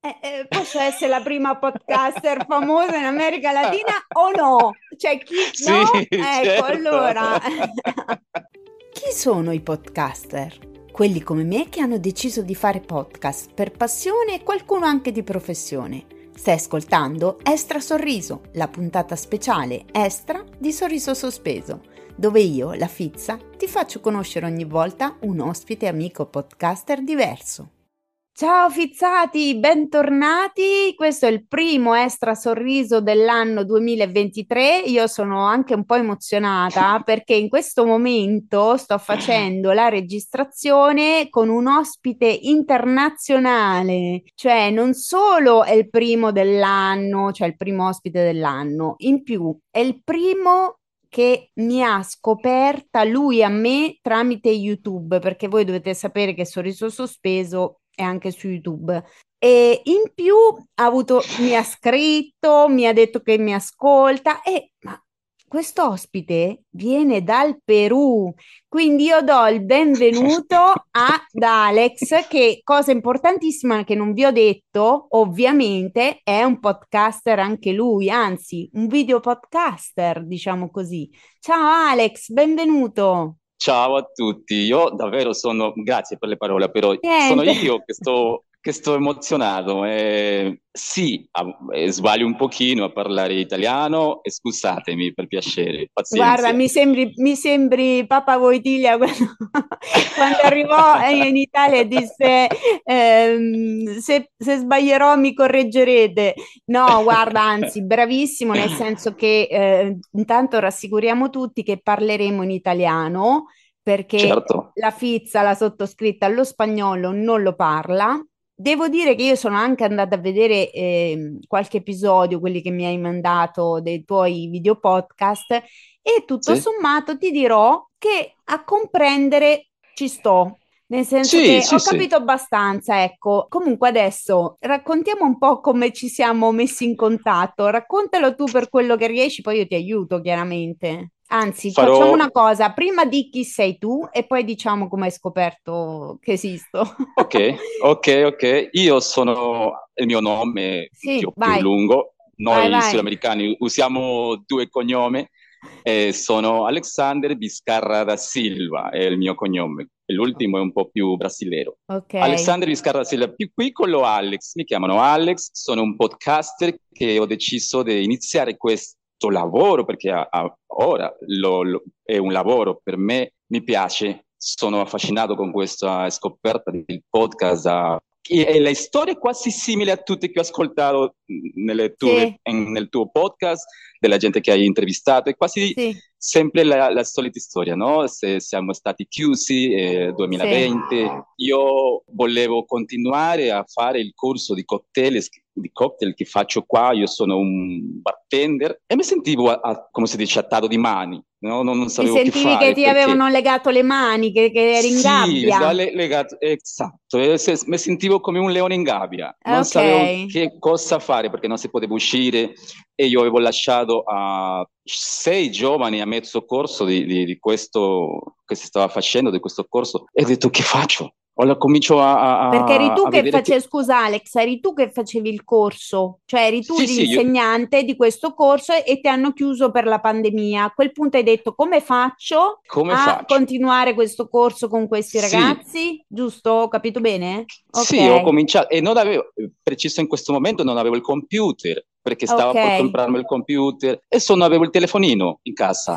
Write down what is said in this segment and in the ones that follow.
Eh, eh, posso essere la prima podcaster famosa in America Latina o no? Cioè, chi Sì, no? Ecco, certo. allora. Chi sono i podcaster? Quelli come me che hanno deciso di fare podcast per passione e qualcuno anche di professione. Stai ascoltando Estra Sorriso, la puntata speciale Estra di Sorriso Sospeso, dove io, la Fizza, ti faccio conoscere ogni volta un ospite amico podcaster diverso. Ciao fizzati, bentornati. Questo è il primo Estra Sorriso dell'anno 2023. Io sono anche un po' emozionata perché in questo momento sto facendo la registrazione con un ospite internazionale, cioè non solo è il primo dell'anno, cioè il primo ospite dell'anno, in più è il primo che mi ha scoperta lui a me tramite YouTube, perché voi dovete sapere che Sorriso Sospeso è anche su YouTube. E in più ha avuto, mi ha scritto, mi ha detto che mi ascolta e ma questo ospite viene dal Perù, quindi io do il benvenuto ad Alex, che cosa importantissima che non vi ho detto, ovviamente è un podcaster anche lui, anzi un video podcaster, diciamo così. Ciao Alex, benvenuto. Ciao a tutti, io davvero sono, grazie per le parole, però sono Niente. io che sto, che sto emozionato. Eh, sì, a- eh, sbaglio un pochino a parlare italiano e scusatemi per piacere, Guarda, pazienza. mi sembri, mi sembri Papa Voitilia quando, quando arrivò in Italia e disse ehm, se, se sbaglierò mi correggerete. No, guarda, anzi, bravissimo, nel senso che eh, intanto rassicuriamo tutti che parleremo in italiano perché Certo, la Fizza, la sottoscritta, lo spagnolo non lo parla. Devo dire che io sono anche andata a vedere ehm, qualche episodio, quelli che mi hai mandato dei tuoi video podcast, e tutto sì, sommato ti dirò che a comprendere ci sto, nel senso sì, che sì, ho capito abbastanza, ecco. Comunque adesso raccontiamo un po' come ci siamo messi in contatto. Raccontalo tu per quello che riesci, poi io ti aiuto, chiaramente. Anzi, facciamo Farò, una cosa, prima di chi sei tu e poi diciamo come hai scoperto che esisto. ok, ok, ok. Io sono, il mio nome Sì, più, più vai, lungo, vai, noi vai. sudamericani usiamo due cognomi, eh, sono Alexander Vizcarra da Silva, è il mio cognome, l'ultimo è un po' più brasilero. Ok, Alexander Vizcarra da Silva, più piccolo Alex, mi chiamano Alex, sono un podcaster che ho deciso di iniziare questo lavoro perché a- a- ora lo- lo- è un lavoro per me, mi piace, sono affascinato con questa scoperta del podcast. ah, e la storia è quasi simile a tutte che ho ascoltato tue- sì, in- nel tuo podcast, della gente che hai intervistato, è quasi sì, sempre la, la solita storia, no? Se siamo stati chiusi eh, sì, 2020, io volevo continuare a fare il corso di cocktail, di cocktail che faccio qua, io sono un bartender e mi sentivo, a- a- come si dice, attaccato di mani, no? Non, non sapevo che sentivi che fare ti perché avevano legato le mani, che, che eri in sì, gabbia. le- legato, esatto, e se- mi sentivo come un leone in gabbia, non Ok, sapevo che cosa fare perché non si poteva uscire e io avevo lasciato a sei giovani a mezzo corso di, di- di questo che si stava facendo, di questo corso, e ho detto che faccio? Ora comincio a, perché eri a- tu a che vedere che... facevi, scusa Alex, eri tu che facevi il corso, cioè eri tu Sì, sì, io... l'insegnante di questo corso e ti hanno chiuso per la pandemia. A quel punto hai detto come faccio Come a faccio? continuare questo corso con questi Sì, ragazzi? Giusto? Ho capito bene? sì, ho cominciato e non avevo, preciso in questo momento non avevo il computer perché stavo per ok, comprarmi il computer e solo avevo il telefonino in casa,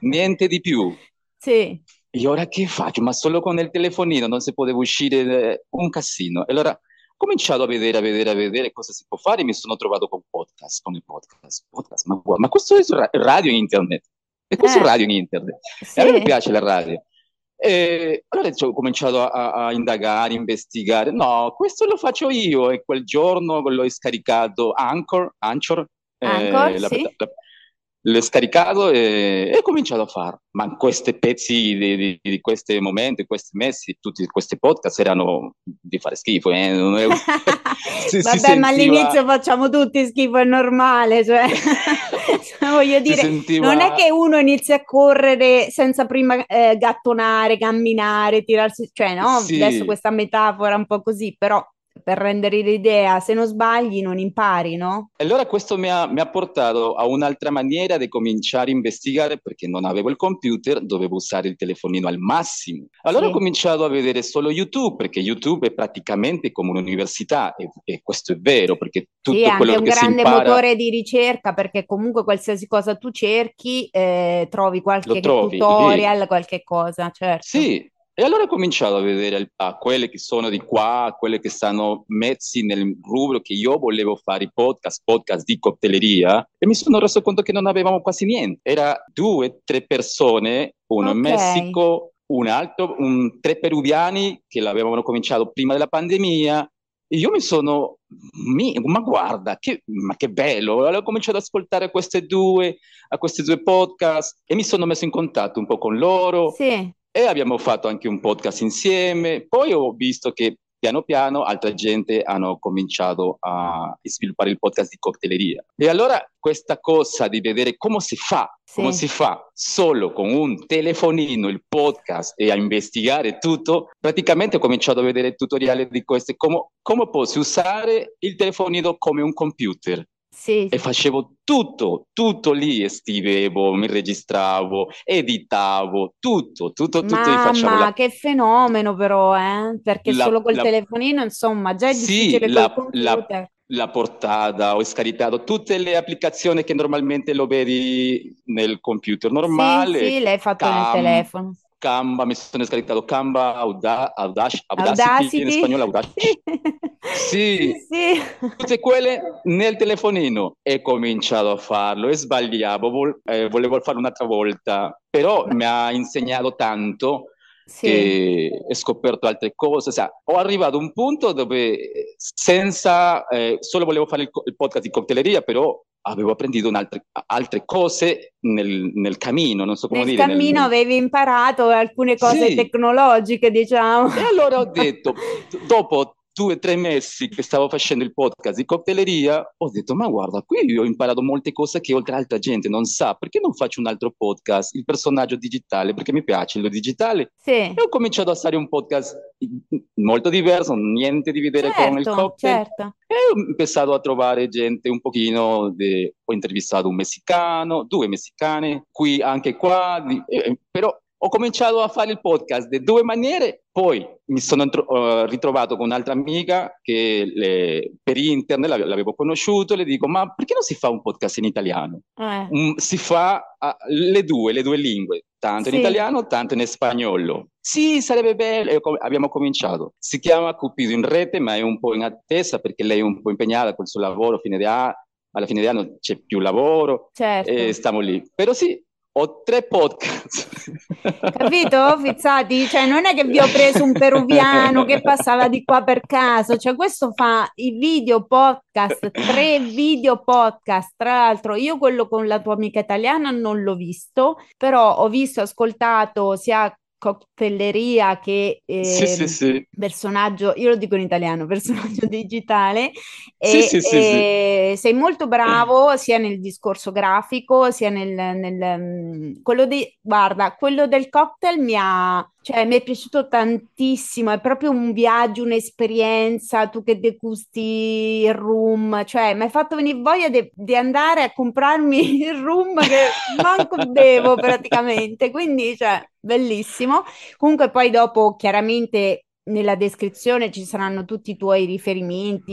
niente di più. sì, E ora che faccio? Ma solo con il telefonino non si poteva uscire, eh, un casino. E allora ho cominciato a vedere, a vedere, a vedere cosa si può fare mi sono trovato con podcast, con i podcast. podcast ma, ma questo è ra- radio in internet. E questo è eh, radio in internet. E a me sì, piace la radio. E allora ho cominciato a, a indagare, investigare. No, questo lo faccio io. E quel giorno l'ho scaricato Anchor, Anchor, Anchor, eh, la, sì. la, l'ho scaricato e, ho cominciato a fare. Ma questi pezzi di, di, di questi momenti, questi mesi, tutti questi podcast erano di fare schifo. Eh? È... si, si Vabbè, ma sentiva... all'inizio facciamo tutti schifo, è normale, cioè, voglio si dire, non è sentiva... che uno inizia a correre senza prima eh, gattonare, camminare, tirarsi, cioè, no? Adesso Sì, questa metafora è un po' così, però per rendere l'idea, se non sbagli non impari, no? Allora questo mi ha, mi ha, portato a un'altra maniera di cominciare a investigare perché non avevo il computer, dovevo usare il telefonino al massimo. Allora sì. ho cominciato a vedere solo YouTube perché YouTube è praticamente come un'università e, e questo è vero perché tutto sì, quello che si impara... è un grande motore di ricerca perché comunque qualsiasi cosa tu cerchi eh, trovi qualche trovi, tutorial, lì. qualche cosa, certo. Sì, e allora ho cominciato a vedere a quelle che sono di qua, a quelle che stanno messi nel rubro che io volevo fare i podcast, podcast di cocktaileria, e mi sono reso conto che non avevamo quasi niente. Era due, tre persone, uno okay. in Messico, un altro, un, tre peruviani che l'avevano cominciato prima della pandemia. E io mi sono, mi, ma guarda, che, ma che bello! Allora ho cominciato ad ascoltare queste due, a questi due podcast e mi sono messo in contatto un po' con loro. Sì e abbiamo fatto anche un podcast insieme. Poi ho visto che piano piano altra gente hanno cominciato a sviluppare il podcast di cocktaileria. E allora questa cosa di vedere come si fa, sì. come si fa solo con un telefonino il podcast e a investigare tutto, praticamente ho cominciato a vedere tutoriali di queste, come, come posso usare il telefonino come un computer. Sì. E facevo tutto, tutto lì, scrivevo, mi registravo, editavo, tutto, tutto, tutto. Mamma, la... che fenomeno però, eh? Perché la, solo col la... telefonino, insomma, già è difficile sì, la, la, la portata, ho scaricato tutte le applicazioni che normalmente lo vedi nel computer normale. Sì, sì l'hai fatto Cam, nel telefono. Canva, mi sono scaricato Canva, Auda, Audac, Audacity, Audacity, in spagnolo Audacity. Sì. sì, tutte quelle nel telefonino e cominciato a farlo e sbagliavo, vol- eh, volevo farlo un'altra volta, però mi ha insegnato tanto sì. che ho scoperto altre cose. Cioè, ho arrivato a un punto dove senza, eh, solo volevo fare il, il podcast di cocktaileria, però avevo apprendito altre, altre cose nel, nel, cammino, non so come nel dire. Cammino nel cammino avevi imparato alcune cose sì. tecnologiche, diciamo. E allora ho detto, dopo due o tre mesi che stavo facendo il podcast di cocktaileria, ho detto, ma guarda, qui ho imparato molte cose che oltre altra gente non sa, perché non faccio un altro podcast, il personaggio digitale, perché mi piace lo digitale. Sì. E ho cominciato a fare un podcast molto diverso, niente di vedere certo, con il certo, cocktail. Certo. E ho pensato a trovare gente un pochino, de... ho intervistato un messicano, due messicane, qui anche qua, di... eh, però ho cominciato a fare il podcast di due maniere, poi mi sono uh, ritrovato con un'altra amica che le, per internet l'avevo conosciuto, le dico ma perché non si fa un podcast in italiano? Eh. Um, si fa uh, le due, le due lingue, tanto sì. in italiano, tanto in spagnolo. Sì, sarebbe bello, e abbiamo cominciato. Si chiama Cupido in rete, ma è un po' in attesa perché lei è un po' impegnata col suo lavoro, fine di anno, alla fine dell'anno c'è più lavoro certo. e stiamo lì. Però sì, ho tre podcast. Capito, Fizzati? Cioè, non è che vi ho preso un peruviano che passava di qua per caso, cioè questo fa i video podcast, tre video podcast. Tra l'altro, io quello con la tua amica italiana non l'ho visto, però ho visto, ascoltato sia cocktaileria che eh, sì, sì, sì. personaggio, io lo dico in italiano, personaggio digitale, e, e sei molto bravo sia nel discorso grafico sia nel, nel mm, quello di, guarda, quello del cocktail mi ha, cioè, mi è piaciuto tantissimo, è proprio un viaggio, un'esperienza, tu che degusti il room, cioè mi hai fatto venire voglia di andare a comprarmi il room che manco devo praticamente, quindi cioè, bellissimo. Comunque poi dopo chiaramente nella descrizione ci saranno tutti i tuoi riferimenti,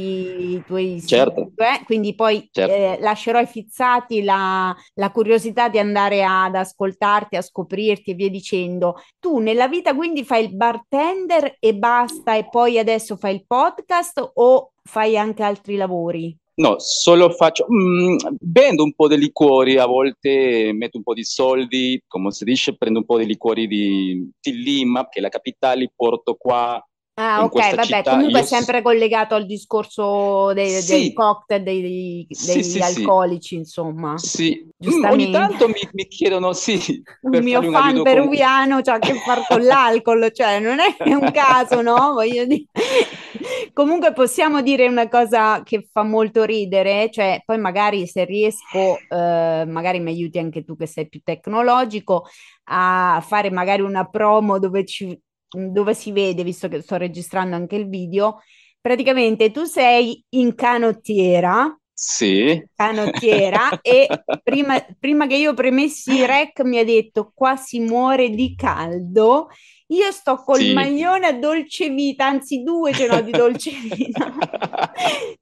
i tuoi certo. eh? quindi poi certo. eh, lascerò ai fizzati la, la, curiosità di andare ad ascoltarti, a scoprirti e via dicendo. Tu nella vita quindi fai il bartender e basta e poi adesso fai il podcast o fai anche altri lavori? No, solo faccio, mm, vendo un po' di liquori, a volte metto un po' di soldi, come si dice, prendo un po' di liquori di, di Lima, che è la capitale, porto qua Ah, ok, vabbè, città. comunque Io... sempre collegato al discorso dei, sì. dei cocktail, dei, dei, dei sì, alcolici, insomma. Sì, mm, ogni tanto mi, mi chiedono, sì. Un mio fan peruviano con... c'ha a che fare con l'alcol, cioè non è un caso, no? Voglio dire. Comunque possiamo dire una cosa che fa molto ridere, cioè poi magari se riesco, eh, magari mi aiuti anche tu che sei più tecnologico, a fare magari una promo dove ci dove si vede, visto che sto registrando anche il video, praticamente tu sei in canottiera. Sì. Canottiera e prima, prima che io premessi rec mi ha detto qua si muore di caldo io sto col Sì. maglione a dolce vita, anzi due ce l'ho di dolce vita,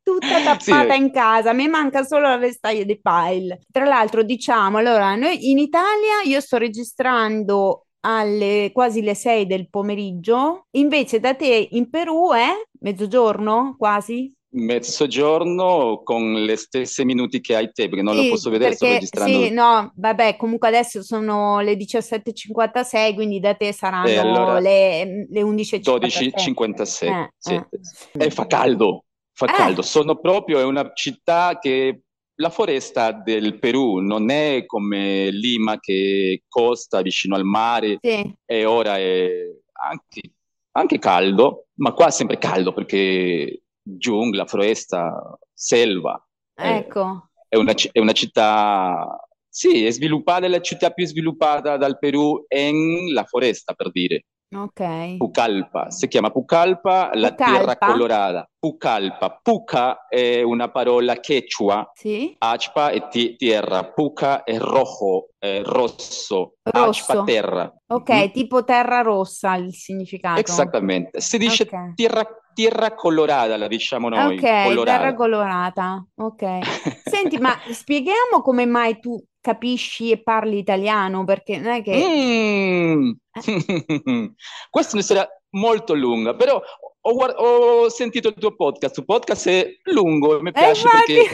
tutta Sì, tappata in casa, mi manca solo la vestaglia di pile. Tra l'altro, diciamo, allora, noi in Italia io sto registrando alle quasi le 6 del pomeriggio, invece da te in Perù è mezzogiorno quasi? mezzogiorno con le stesse minuti che hai te, perché non lo Sì, posso vedere, sto perché registrando. sì, no, vabbè, comunque adesso sono le 17.56, quindi da te saranno allora le, le 11.56. 12.56. Eh, Sì. eh. E fa caldo, fa Eh. caldo. Sono proprio, è una città che la foresta del Perù non è come Lima che costa vicino al mare Sì, e ora è anche, anche caldo, ma qua è sempre caldo perché giungla, foresta, selva. Eh, ecco. è una, ci- è una città, sì, è sviluppata, è la città più sviluppata dal Perù in la foresta, per dire. Ok. Pucallpa, si chiama Pucallpa, la terra Pucallpa? colorata. Pucallpa, Puca è una parola quechua, Sì? Achpa è ti- terra, Puca è rojo, è rosso, Achpa Rosso. terra. Ok, Mhm. tipo terra rossa il significato. Esattamente, si dice Ok. terra, terra colorata, la diciamo noi, Ok, terra colorata. colorata. Ok. Senti, ma spieghiamo come mai tu capisci e parli italiano, perché non è che... Mm. Questa è una storia molto lunga, però ho, guard- ho sentito il tuo podcast. Il podcast è lungo e mi Eh, piace perché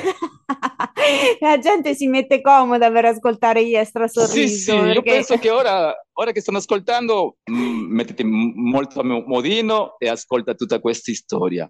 la gente si mette comoda per ascoltare gli extra sì, sorriso, sì, io perché... penso che ora, ora che stanno ascoltando, mm, mettete molto a mo- modino e ascolta tutta questa storia.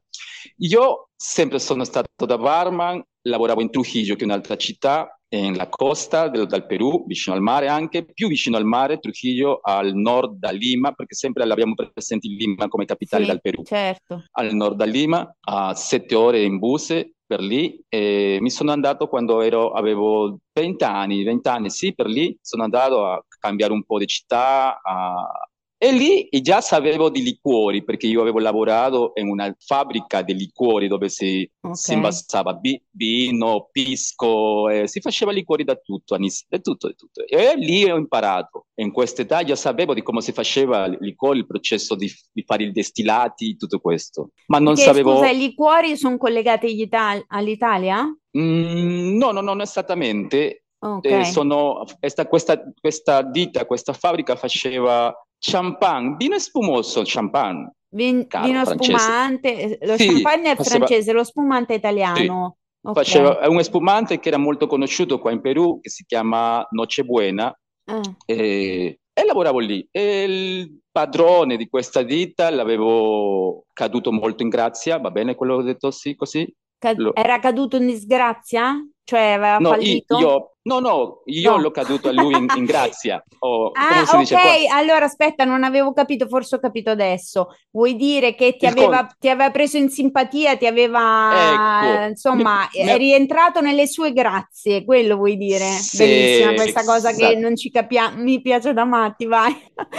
Io sempre sono stato da barman, lavoravo in Trujillo, che è un'altra città, nella costa del, dal Perù, vicino al mare anche, più vicino al mare, Trujillo, al nord da Lima, perché sempre l'abbiamo presente in Lima come capitale Sì, dal Perù. certo. al nord da Lima, a sette ore in bus per lì. E mi sono andato quando ero, avevo 20 anni, 20 anni, sì, per lì sono andato a cambiare un po' di città. a- E lì già sapevo di liquori, perché io avevo lavorato in una fabbrica di liquori dove si, si Ok. imbassava bi- vino, pisco, eh, si faceva liquori da tutto, anis- da tutto, da tutto. E lì ho imparato. In quest'età già sapevo di come si faceva il liquore, il processo di, di fare i destillati, tutto questo. Ma non Perché, sapevo... scusa, i liquori sono collegati Ital- all'Italia? Mm, no, no, no, non esattamente. Ok. Eh, sono, esta- questa, questa ditta, questa fabbrica faceva champagne, vino spumoso, champagne, Vin- caro, vino francese. spumante, lo Sì, champagne è faceva- francese, lo spumante è Sì, italiano. Ok. faceva, è un spumante che era molto conosciuto qua in Perù, che si chiama Noche Buena, Eh, e, e lavoravo lì. E il padrone di questa ditta l'avevo caduto molto in grazia, va bene quello che ho detto sì, così? ca- Lo- era caduto in disgrazia? Cioè aveva No, fallito? io, no, no, io No. l'ho caduto a lui in, in grazia. O, Ah, ok, allora aspetta, non avevo capito, forse ho capito adesso. Vuoi dire che ti aveva, ti aveva preso in simpatia, ti aveva, Ecco, insomma, mi- mi- è rientrato nelle sue grazie, quello vuoi dire? Sì, Bellissima questa cosa che esatto. non ci capiamo, mi piace da matti, vai,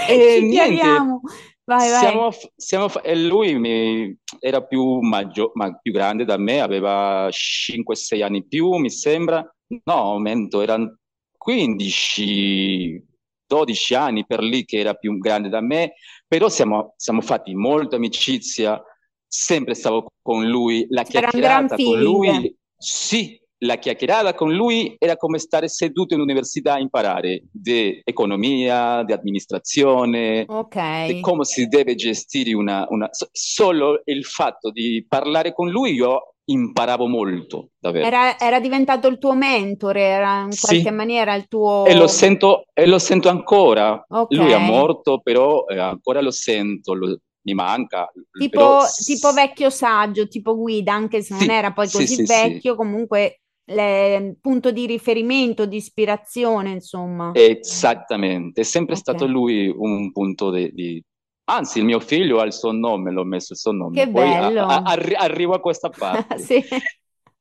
E ci niente, chiariamo. Vai, vai. siamo, siamo, e lui mi- era più, maggio, ma più grande da me, aveva 5-6 anni più, mi sembra. No, mento, erano 15, 12 anni per lì che era più grande da me, però siamo, siamo fatti molta amicizia, sempre stavo con lui, la C'era chiacchierata con lui, sì, la chiacchierata con lui era come stare seduto in università a imparare di economia, di amministrazione, di Ok. come si deve gestire una, una... so- Solo il fatto di parlare con lui io imparavo molto, davvero. Era, era diventato il tuo mentore, era in qualche Sì, maniera il tuo... e lo sento, e lo sento ancora. Ok. Lui è morto, però eh, ancora lo sento, lo- mi manca. Tipo, però tipo vecchio saggio, tipo guida, anche se non Sì, era poi sì, così sì, sì. vecchio, comunque le- punto di riferimento, di ispirazione, insomma. Esattamente, è sempre Ok. stato lui un punto di, di- Anzi, il mio figlio ha il suo nome, l'ho messo il suo nome. Che Poi a- bello. a- arri- arrivo a questa parte. Sì.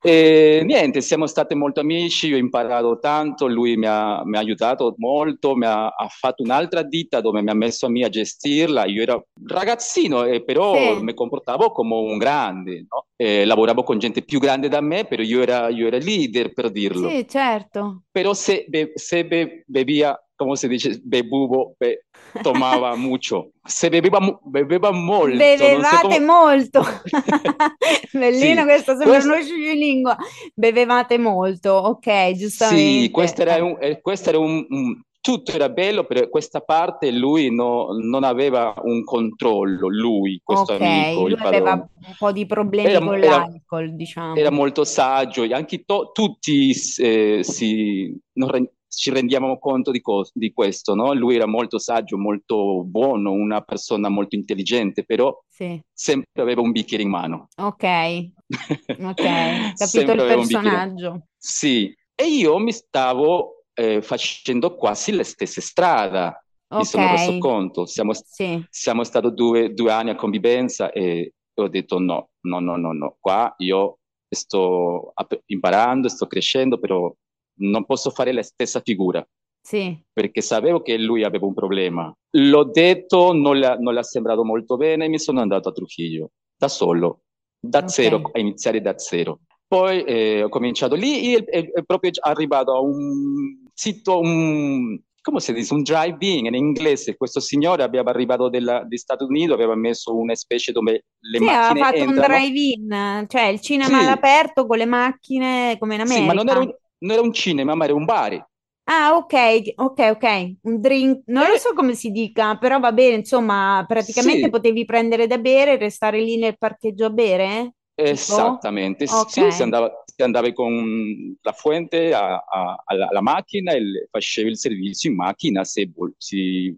E niente, siamo stati molto amici, io ho imparato tanto, lui mi ha, mi ha aiutato molto, mi ha, ha, fatto un'altra ditta dove mi ha messo a me a gestirla, io ero ragazzino e però sì. mi comportavo come un grande, no? lavoravo con gente più grande da me, però io era, io era leader per dirlo. Sì, certo. Però se, be, se be, bevia como se dice, bebuvo, be, tomava mucho. Se beveva, beveva molto. Bevevate come... molto. Bellino sì, questo, sembra questo... uno scioglilingua. Bevevate molto, ok, giustamente. Sì, questo era un, eh, questo era un, un tutto era bello, per questa parte lui no, non aveva un controllo, lui, questo okay, amico. Lui aveva un po' di problemi era, con era, l'alcol, diciamo. Era molto saggio, anche to, tutti eh, si, non, ci rendiamo conto di, co- di questo, no? Lui era molto saggio, molto buono, una persona molto intelligente, però sì. sempre aveva un bicchiere in mano. Ok, ok, capito il personaggio. Sì, e io mi stavo eh, facendo quasi la stessa strada. Okay. Mi sono reso conto, siamo, sì. siamo stati due, due anni a convivenza e ho detto no, no, no, no, no, qua io sto imparando, sto crescendo, però non posso fare la stessa figura. Sì. Perché sapevo che lui aveva un problema. L'ho detto, non le, non sembrato molto bene e mi sono andato a Trujillo, da solo, da okay. zero, a iniziare da zero. Poi eh, ho cominciato lì e è proprio arrivato a un sito, un, come si dice, un drive-in in inglese. Questo signore aveva arrivato della, degli Stati Uniti, aveva messo una specie dove le sì, macchine aveva fatto entrano. un drive-in, cioè il cinema sì. all'aperto con le macchine come in America. Sì, ma non era un, non era un cinema, ma era un bar. Ah, ok, ok, ok. Un drink, non lo eh. so come si dica, però va bene, insomma, praticamente Sì. potevi prendere da bere e restare lì nel parcheggio a bere? Tipo? Esattamente, sì, Ok. si andava, si andava con la fuente a- a- alla, alla macchina e facevi il servizio in macchina se si,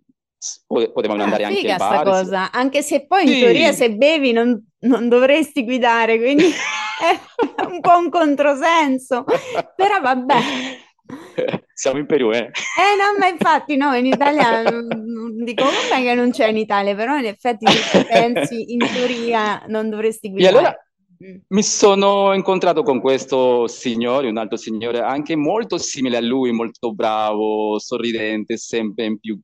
potevano Ah, andare anche sta bar. se- cosa, anche se poi in teoria Sì, se bevi non, non dovresti guidare, quindi è un po' un controsenso, però vabbè. siamo in Perù, eh? Eh no, ma infatti no, in Italia non- dico vabbè che non c'è in Italia, però in effetti se pensi in teoria non dovresti E allora guidare. Mm. mi sono incontrato con questo signore, un altro signore anche molto simile a lui, molto bravo, sorridente, sempre in più,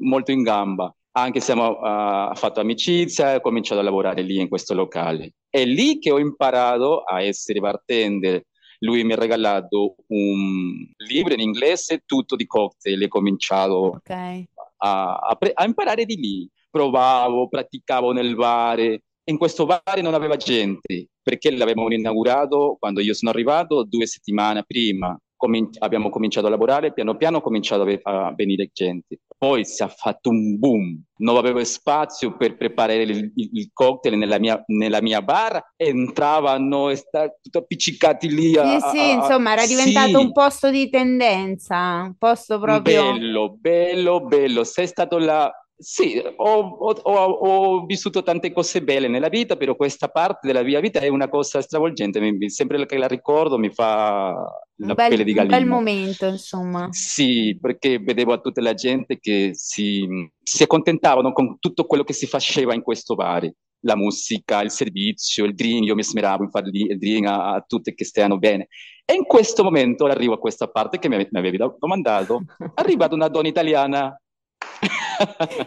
molto in gamba. Anche se abbiamo uh, fatto amicizia, ho cominciato a lavorare lì in questo locale. È lì che ho imparato a essere bartender. Lui mi ha regalato un libro in inglese, tutto di cocktail, e ho cominciato Ok. a, a, pre- a imparare di lì. Provavo, praticavo nel bar. In questo bar non aveva gente, perché l'avevamo inaugurato quando io sono arrivato due settimane prima. Comin- abbiamo cominciato a lavorare, piano piano ha cominciato a, ve- a venire gente. Poi si è fatto un boom, non avevo spazio per preparare il, il- il cocktail nella mia, nella mia bar, entravano e stavano tutti appiccicati lì. Sì, A, sì, a- a- insomma, era diventato un Sì, posto di tendenza, un posto proprio... bello, bello, bello. Sei stato là. Sì, ho, ho- ho- vissuto tante cose belle nella vita, però questa parte della mia vita è una cosa stravolgente. Mi- sempre che la ricordo mi fa la bel, pelle di un bel gallina. momento, insomma. Sì, perché vedevo a tutta la gente che si, si accontentavano con tutto quello che si faceva in questo bar. La musica, il servizio, il drink, io mi smeravo in fare il drink a, a tutte che stiano bene. E in questo momento arrivo a questa parte che mi mi avevi domandato, è arrivata una donna italiana.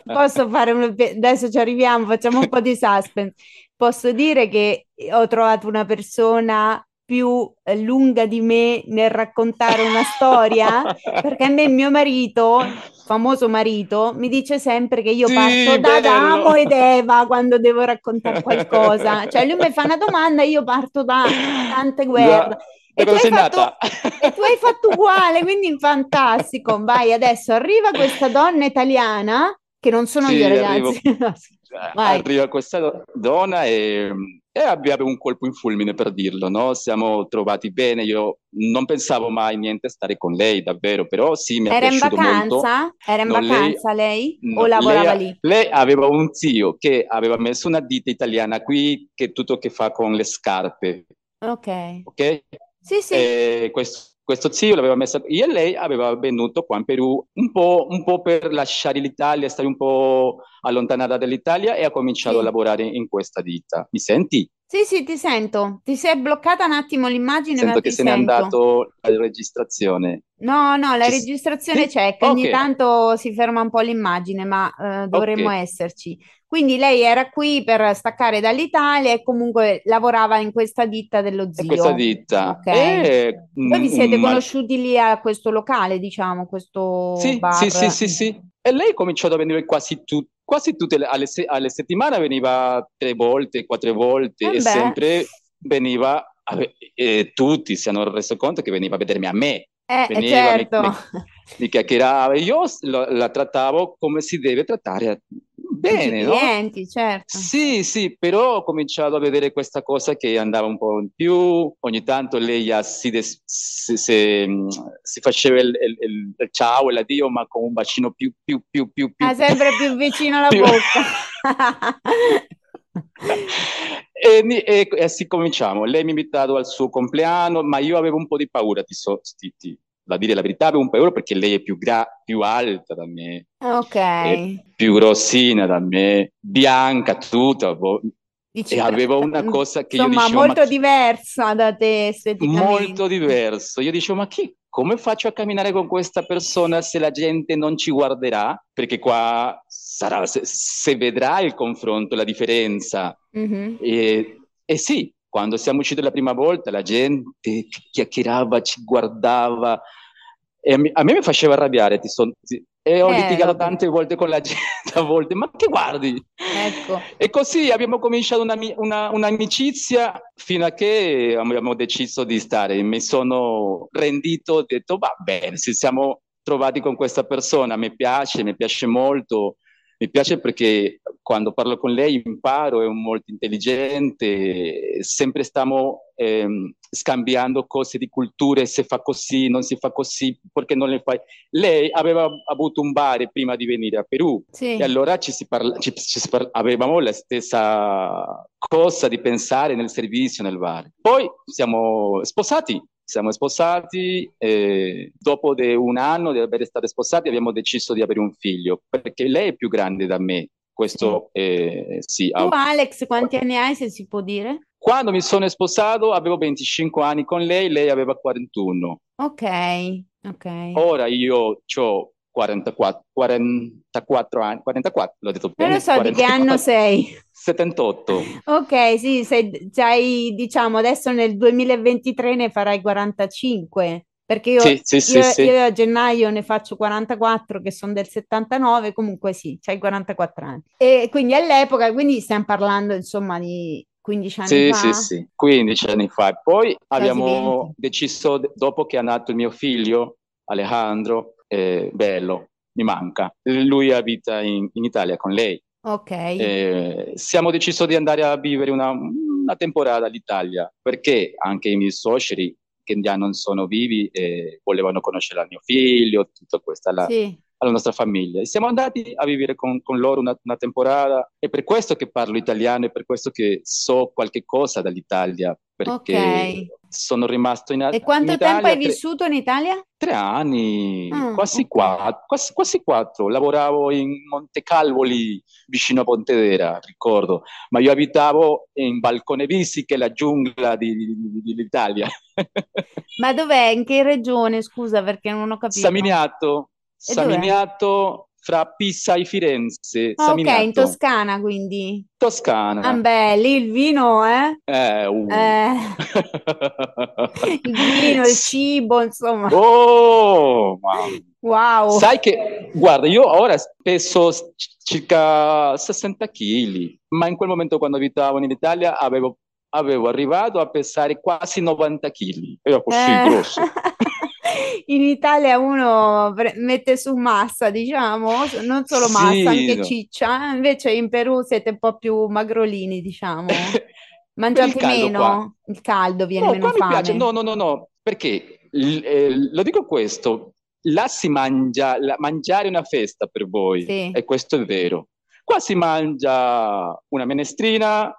Posso fare un... Adesso ci arriviamo, facciamo un po' di suspense. Posso dire che ho trovato una persona più eh, lunga di me nel raccontare una storia, perché a me mio marito, famoso marito, mi dice sempre che io Sì, parto da bello. Adamo ed Eva quando devo raccontare qualcosa. Cioè lui mi fa una domanda e io parto da tante guerre. Da E tu, fatto, e tu hai fatto uguale, quindi fantastico. Vai, adesso arriva questa donna italiana, che non sono Sì, io, arrivo. ragazzi. Vai. Arriva questa donna e, e abbiamo un colpo in fulmine per dirlo, no? Siamo trovati bene, io non pensavo mai niente a stare con lei, davvero, però sì, mi è Era in piaciuto molto. vacanza? Era in No, lei, vacanza lei? O no, lavorava lei, lì? lei aveva un zio che aveva messo una ditta italiana qui che tutto che fa con le scarpe, Ok. ok? Sì, sì. E questo, questo zio l'aveva messa io e lei aveva venuto qua in Perù un po', un po' per lasciare l'Italia, stare un po' allontanata dall'Italia e ha cominciato a Sì. lavorare in questa ditta. Mi senti? Sì, sì, ti sento. Ti sei bloccata un attimo l'immagine, ma Sento che se n'è andato la registrazione. No, no, la Ci registrazione c'è, che ogni Ok, tanto si ferma un po' l'immagine, ma eh, dovremmo esserci. Quindi lei era qui per staccare dall'Italia e comunque lavorava in questa ditta dello E questa zio. ditta Ok. è Voi vi un, siete un mar- conosciuti lì a questo locale, diciamo, questo Sì, sì, sì, bar? sì, sì. E lei cominciò a venire quasi, tu- quasi tutte le, alle, se- alle settimane, veniva tre volte, quattro volte Eh e beh, sempre veniva, a ve- e tutti si hanno reso conto che veniva a vedermi a me, eh, eh, veniva, mi, certo, mi- mi chiacchierava, e io lo- la trattavo come si deve trattare tutti bene, no? clienti, certo. Sì, sì, però ho cominciato a vedere questa cosa che andava un po' in più, ogni tanto lei si, des- si- si- si faceva il, il- il- ciao e l'addio, ma con un bacino più, più, più, più, più, Ah, sempre più vicino alla più- bocca. E, e- e sì, cominciamo. Lei mi ha invitato al suo compleanno, ma io avevo un po' di paura, ti so, ti- ti- da dire la verità, avevo un paura perché lei è più, gra- più alta da me, Ok, è più grossina da me, bianca tutta, boh. dici, e avevo una cosa che io insomma, dicevo, ma molto chi- diversa da te esteticamente. molto diverso. Io dicevo, ma chi, come faccio a camminare con questa persona se la gente non ci guarderà? Perché qua sarà, se, se vedrà il confronto, la differenza. Mhm. E, e sì, quando siamo usciti la prima volta, la gente chiacchierava, ci guardava. E a me, mi faceva arrabbiare, ti son- ti- e ho Eh, litigato lo tante volte con la gente, a volte, ma che guardi? Ecco, E così abbiamo cominciato un'ami- una- un'amicizia fino a che abbiamo deciso di stare. Mi sono rendito, ho detto, va bene, ci siamo trovati con questa persona, mi piace, mi piace molto. Mi piace perché quando parlo con lei imparo, è molto intelligente, sempre stiamo ehm, scambiando cose di culture, se fa così, non si fa così, perché non le fai. Lei aveva avuto un bar prima di venire a Perù sì. e allora ci si parla, ci- ci si parla- avevamo la stessa cosa di pensare nel servizio, nel bar. Poi siamo sposati, siamo sposati e dopo un anno di essere stati sposati abbiamo deciso di avere un figlio, perché lei è più grande da me. Questo eh, sì, Tu, Alex, quanti anni hai, se si può dire? Quando mi sono sposato avevo 25 anni con lei, lei aveva 41. Ok, ok. Ora io ho 44, 44 anni, 44, l'ho detto Non bene? lo so di che 44, anno sei. 78. Ok, sì, sei, sei, diciamo, adesso nel 2023 ne farai 45, perché io, sì, sì, io, sì. io a gennaio ne faccio 44, che sono del 79, comunque sì, c'hai 44 anni. E quindi all'epoca, quindi stiamo parlando, insomma, di 15 anni Sì, fa? sì, sì, 15 anni fa. Poi Quasi abbiamo 20. deciso, dopo che è nato il mio figlio, Alejandro, eh, bello, mi manca. Lui abita in, in Italia con lei. Ok, Eh, siamo deciso di andare a vivere una, una temporada all'Italia perché anche i miei suoceri che già non sono vivi eh, volevano conoscere il mio figlio, tutta questa la, sì, alla nostra famiglia. E siamo andati a vivere con, con loro una, una temporada. È per questo che parlo italiano, è per questo che so qualche cosa dall'Italia, perché ok. sono rimasto in, E in quanto tempo Italia hai tre, vissuto in Italia? tre anni, Ah, quasi ok. quattro, quasi, quasi quattro. Lavoravo in Montecalvoli, vicino a Pontedera, ricordo, ma io abitavo in Balcone Visi, che è la giungla di- di- di- dell'Italia. Ma dov'è? In che regione? Scusa, perché non ho capito. Saminiato, Dov'è? Saminiato fra Pisa e Firenze, Ah, ok, in Toscana quindi. Ah, Toscana. beh, lì il vino, eh? Eh, uh. Eh, il vino, il cibo, insomma. Oh, mamma. Wow. Sai che, guarda, io ora peso circa 60 kg, ma in quel momento quando abitavo in Italia avevo, avevo arrivato a pesare quasi 90 kg. Ero così Eh, grosso. In Italia uno pre- mette su massa, diciamo, non solo massa, Sì, anche no. ciccia. Invece in Perù siete un po' più magrolini, diciamo. Per il Mangiate caldo qua. meno? Il caldo viene No, meno mi piace, fame. no, no, no, no, perché eh, lo dico questo, là si mangia, la- mangiare è una festa per voi, Sì, e questo è vero. Qua si mangia una menestrina,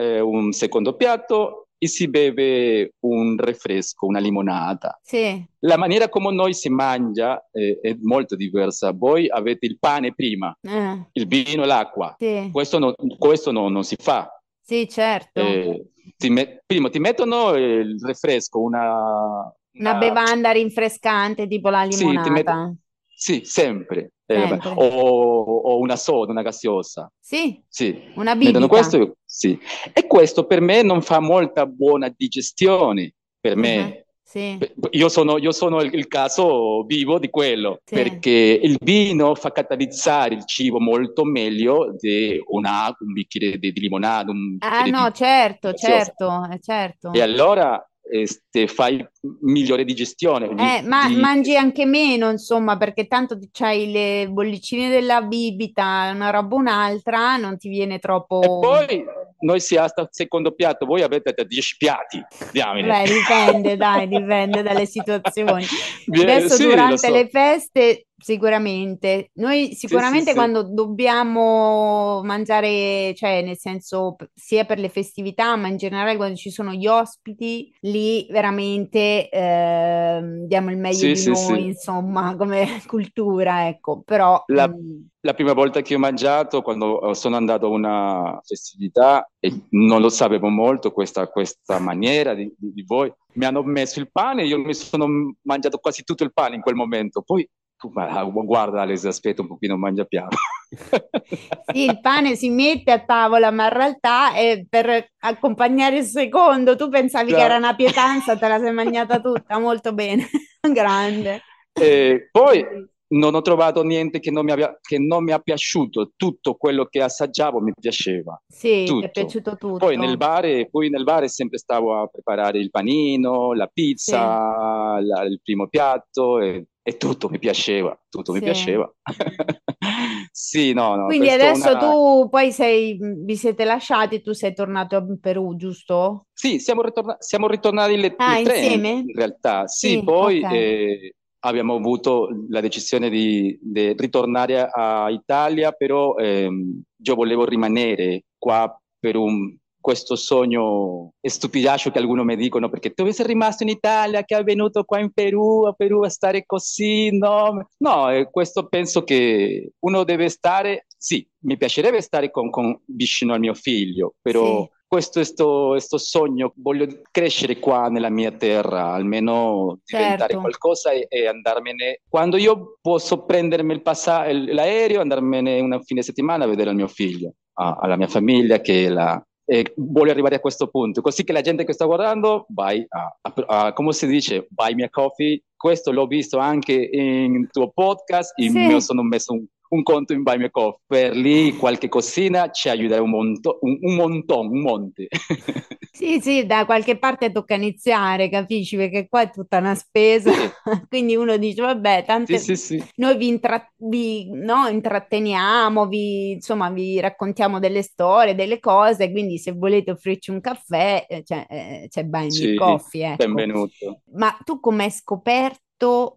eh, un secondo piatto e si beve un refresco, una limonata. sì, La maniera come noi si mangia eh, è molto diversa. Voi avete il pane prima, eh, il vino e l'acqua. sì, Questo, no- questo no- non si fa. sì, certo. Eh, ti, met- primo ti mettono il refresco, una, una, bevanda rinfrescante tipo la limonata. Sì, sì sempre. Eh, o, o, una soda, una gaseosa. Sì, sì. una bibita. Questo, sì. E questo per me non fa molta buona digestione, per me. Uh-huh. Sì. Io sono, io sono il, il, caso vivo di quello, sì. perché il vino fa catalizzare il cibo molto meglio di una, un bicchiere di, di limonata. ah no, di, certo, certo, certo. E allora este, fai migliore digestione. Eh, ma di... mangi anche meno, insomma, perché tanto c'hai le bollicine della bibita, una roba un'altra, non ti viene troppo... E poi noi si sta al secondo piatto, voi avete 10 piatti, diamine. Beh, dipende, dai, dipende dalle situazioni. Adesso sì, durante so. le feste Sicuramente, noi sicuramente sì, sì, quando sì. dobbiamo mangiare, cioè nel senso sia per le festività, ma in generale quando ci sono gli ospiti, lì veramente eh, diamo il meglio di noi, insomma, come cultura, ecco. Però la, mh... Mm, la, prima volta che ho mangiato, quando sono andato a una festività e non lo sapevo molto questa, questa maniera di, di, di voi, mi hanno messo il pane, io mi sono mangiato quasi tutto il pane in quel momento, poi ma guarda Alex, aspetta un pochino, mangia piano. sì, il pane si mette a tavola, ma in realtà è per accompagnare il secondo. Tu pensavi no. che era una pietanza, te la sei mangiata tutta, molto bene, grande. E poi non ho trovato niente che non, mi abbia, che non mi ha piaciuto, tutto quello che assaggiavo mi piaceva. Sì, tutto. è piaciuto tutto. Poi nel, bar, poi nel bar sempre stavo a preparare il panino, la pizza, sì. la, il primo piatto e e tutto mi piaceva, tutto sì. mi piaceva. sì, no, no. Quindi adesso una... tu poi sei, vi siete lasciati, tu sei tornato in Perù, giusto? Sì, siamo, ritorna- siamo ritornati le, ah, le tre insieme? in realtà. Sì, sì poi okay. eh, abbiamo avuto la decisione di, di ritornare a Italia, però ehm, io volevo rimanere qua per un questo sogno stupidaggio che alcuni mi dicono perché tu sei rimasto in Italia, che è venuto qua in Perù, a Perù a stare così, no? No, questo penso che uno deve stare, sì, mi piacerebbe stare con, con vicino al mio figlio, però... Sì questo è questo sogno, voglio crescere qua nella mia terra, almeno diventare certo. qualcosa e, e, andarmene. Quando io posso prendermi il passa- l'aereo, andarmene una fine settimana a vedere il mio figlio, a, alla mia famiglia che la, eh, vuole arrivare a questo punto, così che la gente che sta guardando vai a, a, a come si dice, buy me a coffee. Questo l'ho visto anche in tuo podcast, e sì. mi sono messo un un conto in Buy Me Coffee. Per lì qualche cosina ci aiuta un, monto, un, un montone, un monte. Sì, sì, da qualche parte tocca iniziare, capisci? Perché qua è tutta una spesa, quindi uno dice, vabbè, tanto sì, sì, noi vi, intra- vi no, intratteniamo, vi, insomma, vi raccontiamo delle storie, delle cose, quindi se volete offrirci un caffè, eh, cioè, eh, c'è Buy Me Coffee. Ecco. Benvenuto. Ma tu come hai scoperto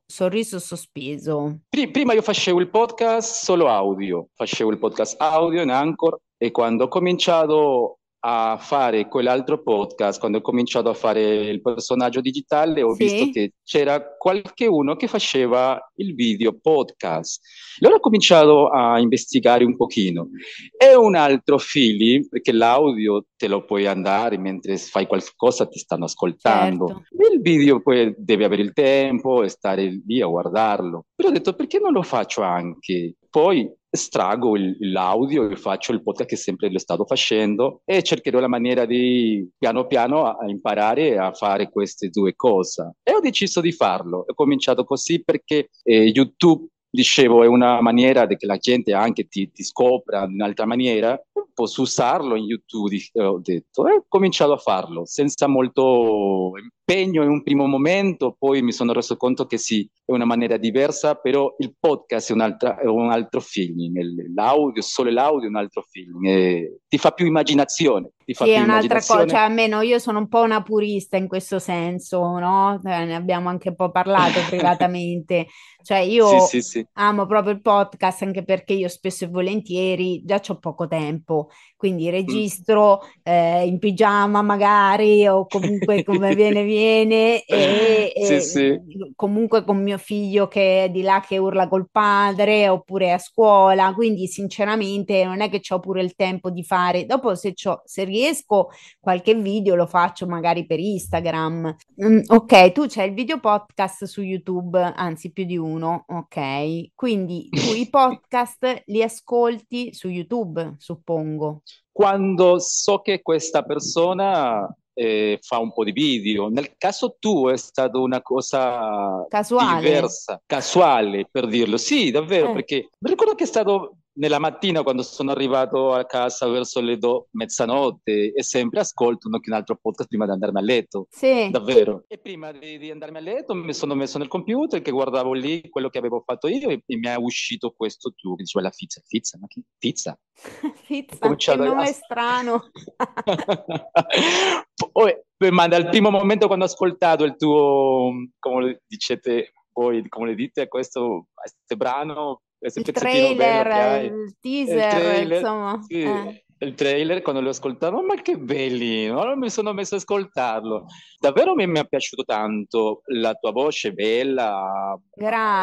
Sorriso Sospeso? Prima io facevo il podcast solo audio, facevo il podcast audio in Anchor e quando ho cominciato a fare quell'altro podcast, quando ho cominciato a fare il personaggio digitale, ho sì. visto che c'era qualcuno che faceva il video podcast. Allora ho cominciato a investigare un pochino. E un altro feeling, perché l'audio te lo puoi andare mentre fai qualcosa, ti stanno ascoltando. Certo. Il video poi devi avere il tempo e stare lì a guardarlo. Però ho detto, perché non lo faccio anche? Poi estrago il, l'audio e faccio il podcast che sempre lo stato facendo e cercherò la maniera di piano piano a, a imparare a fare queste due cose. E ho deciso di farlo. Ho cominciato così perché eh, YouTube dicevo, è una maniera che la gente anche ti, ti scopra in un'altra maniera, posso usarlo in YouTube, ho detto, e ho cominciato a farlo senza molto impegno in un primo momento, poi mi sono reso conto che sì, è una maniera diversa, però il podcast è, è un altro feeling, l'audio, solo l'audio è un altro feeling, e ti fa più immaginazione. Ti fa sì, più è un'altra cosa, cioè almeno io sono un po' una purista in questo senso, no? Eh, ne abbiamo anche un po' parlato privatamente, cioè io sì, sì, sì. amo proprio il podcast anche perché io spesso e volentieri già ho poco tempo, quindi mm. registro mm. eh, in pigiama magari o comunque come viene viene e, Sì, e sì. comunque con mio figlio che è di là che urla col padre oppure a scuola, quindi sinceramente non è che ho pure il tempo di fare. Dopo se, c'ho- se riesco qualche video lo faccio magari per Instagram. Mm, ok, tu c'hai il video podcast su YouTube, anzi più di uno, ok. Quindi tu i podcast li ascolti su YouTube, suppongo. Quando so che questa persona eh, fa un po' di video, nel caso tuo è stata una cosa Casuale. diversa, casuale per dirlo. Sì, davvero, Eh. perché mi ricordo che è stato nella mattina quando sono arrivato a casa verso le do- mezzanotte e sempre ascolto anche un altro podcast prima di andarmi a letto. Sì. Davvero. E prima di, di andarmi a letto mi sono messo nel computer che guardavo lì quello che avevo fatto io e, e mi è uscito questo tuo che diceva la pizza. Pizza? Ma che pizza? Pizza, che cominciato a- nome strano. Poi, ma dal primo momento quando ho ascoltato il tuo, come dicete voi, come le dite a questo, a questo brano, Il bello che hai, trailer, il il teaser, trailer, insomma. sì, eh. il trailer quando l'ho ascoltato, ma che bellino, allora mi sono messo ad ascoltarlo. Davvero mi, mi è piaciuto tanto, la tua voce è bella,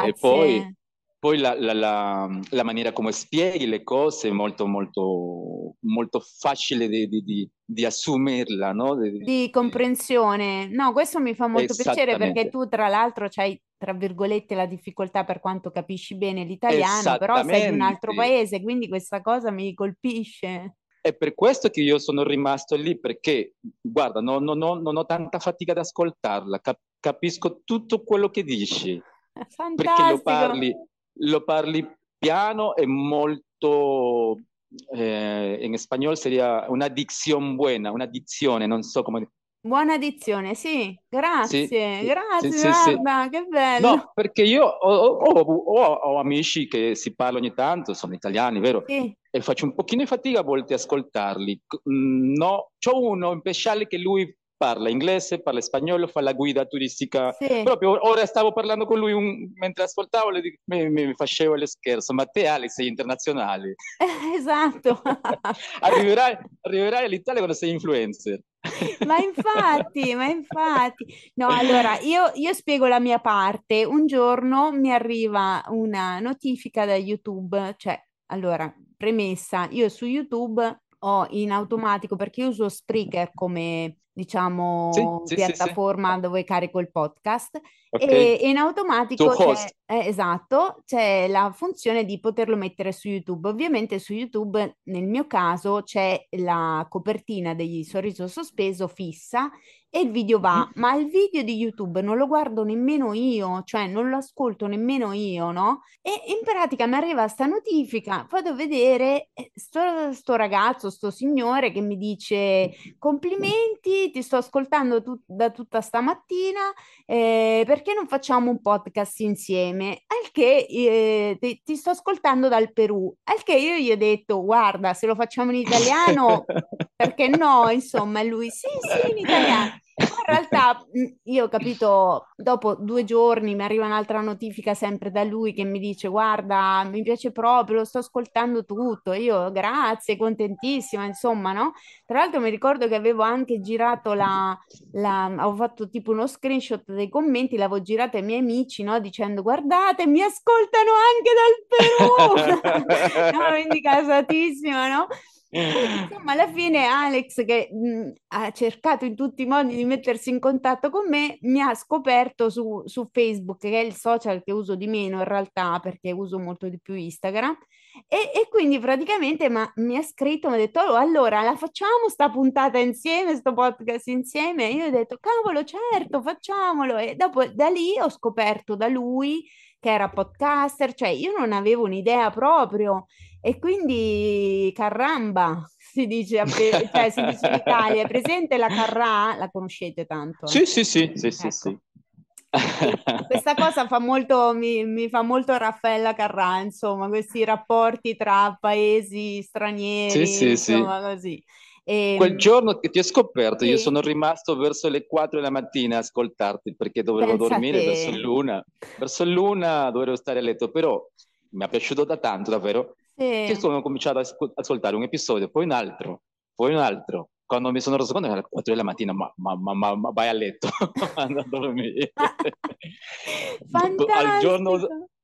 e poi, Grazie. poi la, la- la- la maniera come spieghi le cose è molto, molto, molto facile di, di- di- di assumerla, no? Di- comprensione. No, questo mi fa molto piacere perché tu, tra l'altro, c'hai, tra virgolette, la difficoltà per quanto capisci bene l'italiano, però sei di un altro paese, quindi questa cosa mi colpisce. È per questo che io sono rimasto lì, perché, guarda, non, non ho, non ho tanta fatica ad ascoltarla, cap- capisco tutto quello che dici, perché lo Fantastico. parli, lo parli piano e molto, eh, in spagnolo sería una dicción buena, una dizione, non so come... Buona edizione, sì, grazie, sì, grazie, sì, sì, sì. guarda, che bello. No, perché io ho, ho- ho- ho amici che si parlano ogni tanto, sono italiani, vero? E faccio un pochino di fatica a volte a ascoltarli. No, c'ho uno in speciale che lui parla inglese, parla spagnolo, fa la guida turistica. sì. Proprio ora stavo parlando con lui un- mentre ascoltavo, le dico- mi, mi facevo lo scherzo, ma te Alex sei internazionale. Esatto. Arriverai, arriverai all'Italia quando sei influencer. Ma infatti, ma infatti. No, allora io, io spiego la mia parte. Un giorno mi arriva una notifica da YouTube, cioè, allora, premessa, io su YouTube ho in automatico, perché io uso Spreaker come, diciamo, sì, sì, sì. piattaforma dove carico il podcast. Ok. E, e in automatico c'è, eh, esatto, c'è la funzione di poterlo mettere su YouTube. Ovviamente su YouTube, nel mio caso, c'è la copertina degli sorriso sospeso fissa e il video va, Mhm. ma il video di YouTube non lo guardo nemmeno io, cioè non lo ascolto nemmeno io, no? E in pratica mi arriva sta notifica, vado a vedere eh, sto, sto ragazzo, sto signore che mi dice complimenti, ti sto ascoltando tut- da tutta stamattina eh, perché non facciamo un podcast insieme? Al che eh, ti, ti sto ascoltando dal Perù, al che io gli ho detto, guarda, se lo facciamo in italiano, perché no? Insomma, e lui, sì, sì, in italiano. In realtà io ho capito, dopo due giorni mi arriva un'altra notifica sempre da lui che mi dice, guarda, mi piace proprio, lo sto ascoltando tutto. Io, grazie, contentissima, insomma, no? Tra l'altro mi ricordo che avevo anche girato la, la- avevo fatto tipo uno screenshot dei commenti, l'avevo girato ai miei amici, no? Dicendo, guardate, mi ascoltano anche dal Perù! No, quindi casatissima, no? Insomma, alla fine Alex, che mh, ha cercato in tutti i modi di mettersi in contatto con me, mi ha scoperto su, su Facebook, che è il social che uso di meno in realtà, perché uso molto di più Instagram. E, e quindi praticamente ma- mi ha scritto, mi ha detto, "Oh, allora la facciamo sta puntata insieme, sto podcast insieme? E io ho detto, cavolo, certo, facciamolo. E dopo da lì ho scoperto da lui che era podcaster, cioè io non avevo un'idea proprio. E quindi caramba, si dice, cioè si dice in Italia, è presente la Carrà? La conoscete tanto? Sì, sì, sì, sì, sì, Ecco. sì. Questa cosa fa molto, mi, mi fa molto Raffaella Carrà, insomma, questi rapporti tra paesi stranieri, Sì, sì, sì. insomma, così. E, Quel giorno che ti ho scoperto, io Sì. sono rimasto verso le 4 della mattina a ascoltarti perché dovevo Pensa dormire te. verso l'una. Verso l'una dovevo stare a letto, però mi è piaciuto da tanto, davvero, sì. che sono cominciato a ascol- ascoltare un episodio, poi un altro, poi un altro, quando mi sono reso conto alle 4 della mattina, ma, ma, ma, ma vai a letto, a dormire. al, giorno,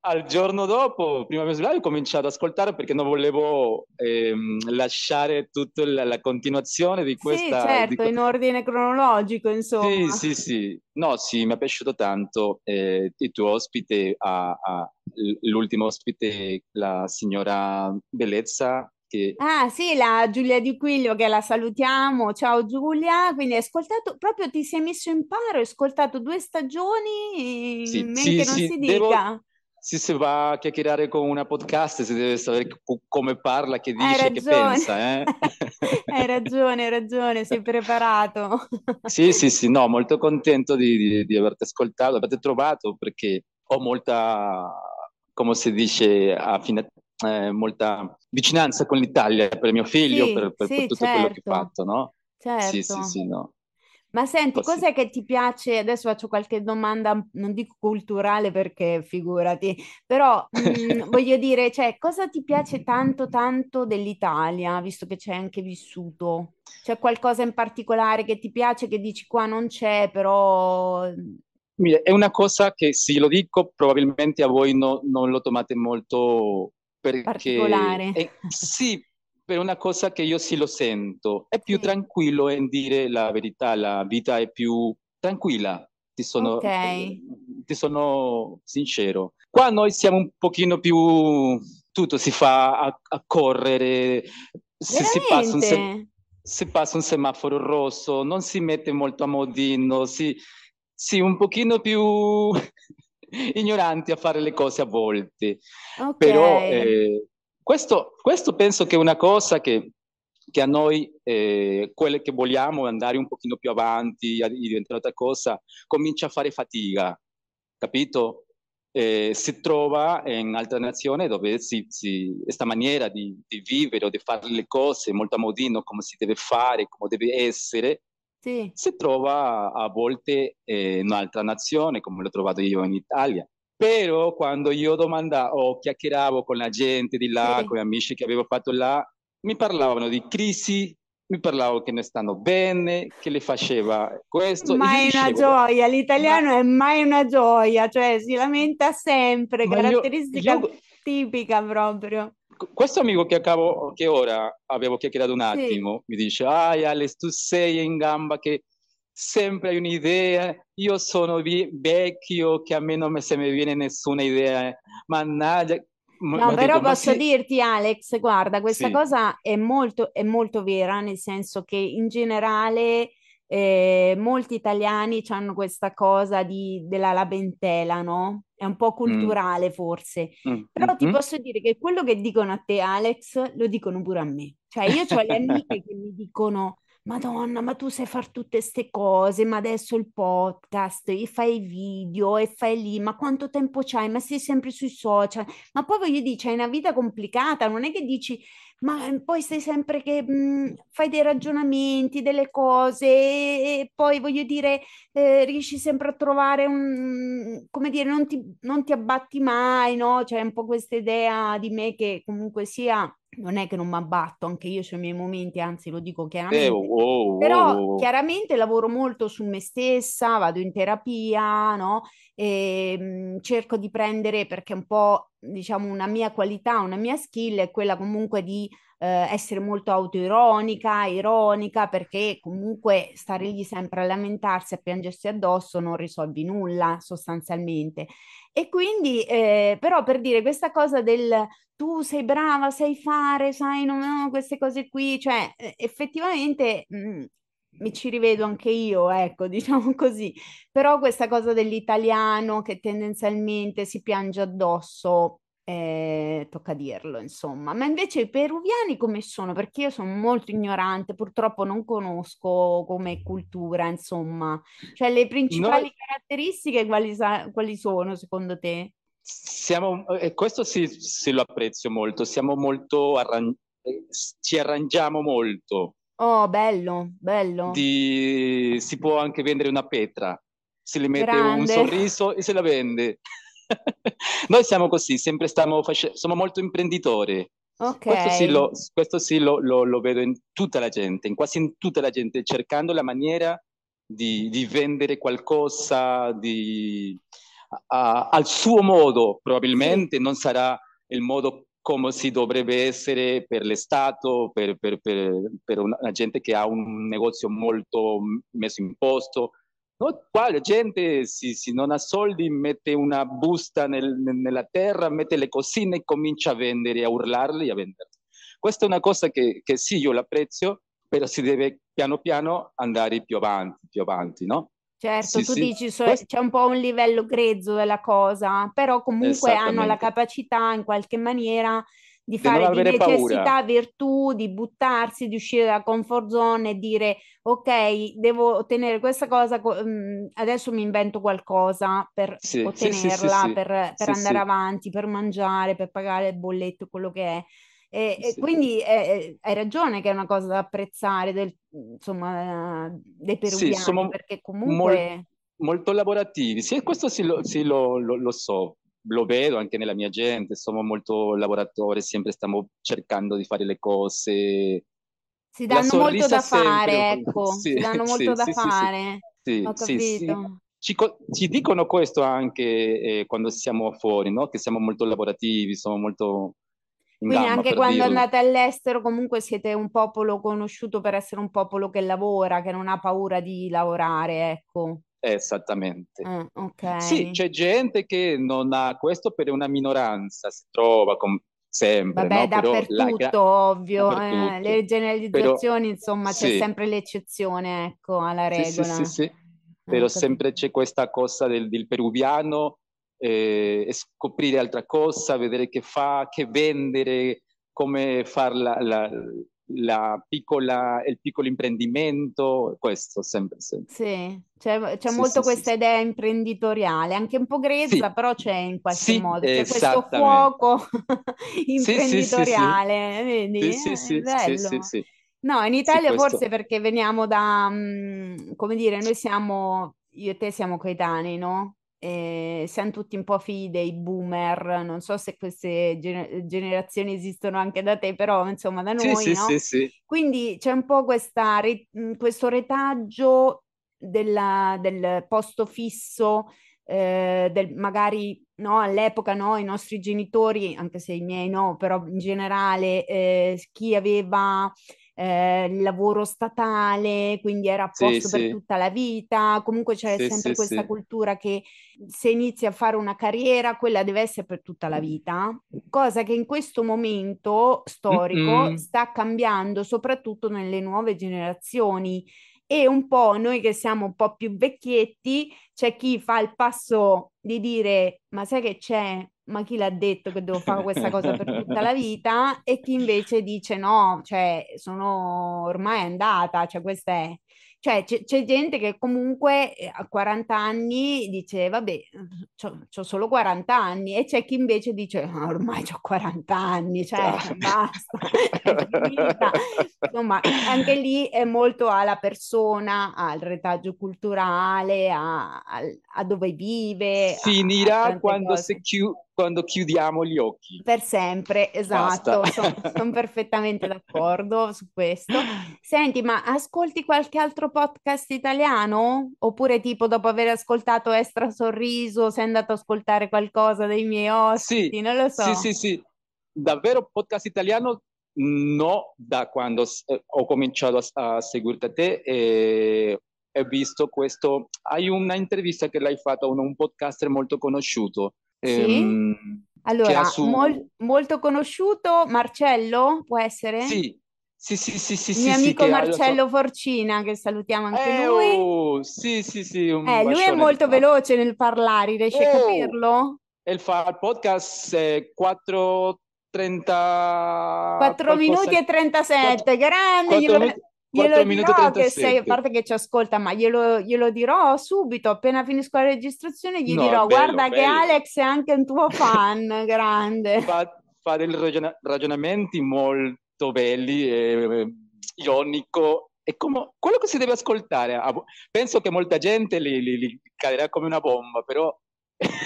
al giorno dopo, prima di svegliare, ho cominciato ad ascoltare perché non volevo ehm, lasciare tutta la, la, continuazione di questa... Sì, certo, di... in ordine cronologico, insomma. Sì, sì, sì. No, sì, mi è piaciuto tanto eh, il tuo ospite, a, a, l'ultimo ospite, la signora Bellezza, che... Ah sì, la Giulia Di Quiglio che la salutiamo. Ciao Giulia, quindi hai ascoltato, proprio ti sei messo in paro, hai ascoltato due stagioni, sì, men sì, che non sì, si devo... dica. Se si va a chiacchierare con una podcast si deve sapere come parla, che dice, che pensa. Eh? hai ragione, hai ragione, sei preparato. sì, sì, sì, no, molto contento di, di, di averti ascoltato, averti trovato perché ho molta, come si dice, affine, eh, molta vicinanza con l'Italia per mio figlio, Sì, per, per sì, tutto quello che ha certo, fatto, no? Sì, sì, certo. sì, no. Ma senti, Così. cos'è che ti piace? Adesso faccio qualche domanda, non dico culturale perché figurati, però mh, voglio dire, cioè, cosa ti piace tanto tanto dell'Italia, visto che hai anche vissuto? C'è qualcosa in particolare che ti piace, che dici qua non c'è, però è una cosa che se lo dico probabilmente a voi no- non lo tomate molto perché particolare? è- sì, per una cosa che io sì lo sento, è più Sì, tranquillo in dire la verità, la vita è più tranquilla, ti sono, eh, ti sono sincero. Qua noi siamo un pochino più, tutto si fa a, a correre, se si se passa un semaforo rosso, non si mette molto a modino, si, si un pochino più ignoranti a fare le cose a volte. Ok, Però eh, questo, questo penso che è una cosa che, che a noi, eh, quelle che vogliamo andare un pochino più avanti, a diventare un'altra cosa, comincia a fare fatica, capito? Eh, si trova in altre nazioni dove questa maniera di, di vivere o di fare le cose molto a modino, come si deve fare, come deve essere, sì, si trova a volte eh, in un'altra nazione, come l'ho trovato io in Italia. Però quando io domandavo chiacchieravo con la gente di là, sì. con gli amici che avevo fatto là, mi parlavano di crisi, mi parlavano che non stanno bene, che le faceva questo, io Mai una gioia, ma, l'italiano è mai una gioia, cioè si lamenta sempre, ma io, caratteristica io tipica proprio. questo amico che, acabo, che ora avevo chiacchierato un Sì, attimo mi dice: Ah, Alex, tu sei in gamba che sempre hai un'idea. Io sono vecchio, che a me non mi, se mi viene nessuna idea. Mannaggia, ma, No, però dico, posso sì, dirti, Alex, guarda, questa sì, cosa è molto, è molto vera, nel senso che in generale eh, molti italiani hanno questa cosa di- della lamentela, no? È un po' mm, culturale forse, mm, mm, però ti mm. posso dire che quello che dicono a te, Alex, lo dicono pure a me. Cioè, io ho le amiche che mi dicono. Madonna, ma tu sai fare tutte queste cose, ma adesso il podcast, e fai video, e fai lì, ma quanto tempo c'hai? Ma sei sempre sui social. Ma poi voglio dire, c'hai una vita complicata, non è che dici, ma eh, poi stai sempre che mh, fai dei ragionamenti, delle cose, e poi voglio dire, eh, riesci sempre a trovare un, come dire, non ti, non ti abbatti mai, no? C'è un po' questa idea di me che comunque sia, non è che non mi abbatto, anche io ho i miei momenti, anzi lo dico Eh, oh, chiaramente. oh, Però oh, oh. chiaramente lavoro molto su me stessa, vado in terapia, no? E, mh, cerco di prendere perché un po', diciamo, una mia qualità, una mia skill è quella comunque di eh, essere molto autoironica, ironica, perché comunque stare lì sempre a lamentarsi, a piangersi addosso non risolvi nulla sostanzialmente. E quindi, eh, però per dire questa cosa del tu sei brava, sai fare, sai, no, no, queste cose qui, cioè eh, effettivamente mh, mi ci rivedo anche io, ecco, diciamo così. Però questa cosa dell'italiano che tendenzialmente si piange addosso, eh, tocca dirlo, insomma. Ma invece i peruviani come sono? Perché io sono molto ignorante, purtroppo non conosco come cultura, insomma. Cioè, le Noi principali caratteristiche quali, sa- quali sono secondo te? siamo, e questo sì, sì lo apprezzo molto, siamo molto, arran- eh, ci arrangiamo molto. Oh, bello, bello, di- si può anche vendere una pietra, si le mette un grande. sorriso e se la vende. Noi siamo così, sempre stiamo face- siamo molto imprenditori, Ok. Questo sì, lo, questo sì lo, lo, lo vedo in tutta la gente, in quasi in tutta la gente, cercando la maniera di, di vendere qualcosa di, a, al suo modo, probabilmente Sì. non sarà il modo come si dovrebbe essere per l'Estato, per, per, per, per una gente che ha un negozio molto messo in posto. No? Qua la gente, si, si non ha soldi, mette una busta nel, nella terra, mette le cosine e comincia a vendere, a urlarle e a vendere. Questa è una cosa che, che sì, io l'apprezzo, però si deve piano piano andare più avanti, più avanti, no? Certo, Sì, tu sì. dici so- c'è un po' un livello grezzo della cosa, però comunque hanno la capacità in qualche maniera di Di non fare di avere paura. necessità virtù, di buttarsi, di uscire dalla comfort zone e dire ok, devo ottenere questa cosa, co- mm, adesso mi invento qualcosa per Sì, sì, sì, sì, ottenerla, per, per andare avanti, per mangiare, per pagare il bolletto, quello che è. E, e quindi eh, hai ragione che è una cosa da apprezzare del- insomma, eh, dei peruviani, perché mol- comunque... molto lavorativi. Sì, questo sì, lo, sì, lo- lo- lo so, lo vedo anche nella mia gente, siamo molto lavoratori, sempre stiamo cercando di fare le cose. Si danno molto da sempre. fare, ecco, Sì, si danno molto sì, da sì, fare. sì, Ho capito. Ci, ci dicono questo anche eh, quando siamo fuori, no? Che siamo molto lavorativi, siamo molto in Quindi gamma, anche quando dirlo. andate all'estero, comunque siete un popolo conosciuto per essere un popolo che lavora, che non ha paura di lavorare, ecco. Esattamente. Eh, ok. Sì, c'è gente che non ha questo per una minoranza, si trova com- sempre, Vabbè, no? Però dappertutto, gra- ovvio. eh, dappertutto. le Però generalizzazioni, insomma, c'è sì, sempre l'eccezione, ecco, alla sì, sì, sì, regola. sì. Eh, Però capito. sempre c'è questa cosa del, del peruviano, eh, scoprire altra cosa, vedere che fa, che vendere, come fare la, la- la piccola, il piccolo imprendimento, questo sempre, sempre. Sì, c'è c'è Sì, molto sì, questa sì. idea imprenditoriale, anche un po' grezza, però c'è in qualche modo, c'è questo fuoco imprenditoriale, vedi? Sì, sì, Eh, bello. No, in Italia forse perché veniamo da, mm, come dire, noi siamo, io e te siamo coetanei, no? E siamo tutti un po' figli dei boomer, non so se queste gener- generazioni esistono anche da te, però insomma da noi, sì, no? sì, sì. Quindi c'è un po' questa, re- mh, questo retaggio della- del posto fisso, eh, del, magari no, all'epoca no, i nostri genitori, anche se i miei no, però in generale eh, chi aveva eh, il lavoro statale, quindi era a Sì, posto per sì, tutta la vita. Comunque c'è sì, sempre questa cultura che se inizi a fare una carriera, quella deve essere per tutta la vita cosa che in questo momento storico Mm-mm. sta cambiando, soprattutto nelle nuove generazioni. E un po' noi che siamo un po' più vecchietti, c'è chi fa il passo di dire: Ma sai che c'è? Ma chi l'ha detto che devo fare questa cosa per tutta la vita? E chi invece dice: No, cioè, sono ormai andata, cioè, questa è. Cioè, c'è c'è gente che comunque eh, a 40 anni dice, vabbè, ho solo 40 anni, e c'è chi invece dice, "Ah, ormai ho 40 anni, cioè, basta, è finita. Insomma, anche lì è molto alla persona, al retaggio culturale, a, a dove vive, a, a Finirà tante quando, se cose. Quando chiudiamo gli occhi. Per sempre, esatto, sono perfettamente d'accordo su questo. Senti, ma ascolti qualche altro podcast italiano? Oppure tipo dopo aver ascoltato Extra Sorriso, sei andato ad ascoltare qualcosa dei miei Sì, ospiti? Non lo sì, so. sì, sì. Davvero podcast italiano? No, da quando eh, ho cominciato a, a seguirti te e ho visto questo. Hai una intervista che l'hai fatta a un, un podcaster molto conosciuto Sì? ehm, che ha Allora, mol- su... molto conosciuto, Marcello, può essere? Sì, sì, sì, sì, sì, Il mio sì, sì, amico che ha la sua... Marcello Forcina, che salutiamo anche Eh, lui. oh, sì, sì, sì, un Eh, lui è bacione. molto veloce nel parlare, riesci a Oh, capirlo? il fa il podcast eh, 4.30 4 qualcosa, minuti e 37, grande, 4, glielo, minuti, glielo 4 minuti e dirò che sei, a 37. parte che ci ascolta, ma glielo, glielo dirò subito, appena finisco la registrazione, gli No, dirò, bello, guarda che bello. Alex è anche un tuo fan, grande. Fa, fa dei ragiona- ragionamenti molto belli, eh, ionico, è come quello che si deve ascoltare. Penso che molta gente li, li- li caderà come una bomba, però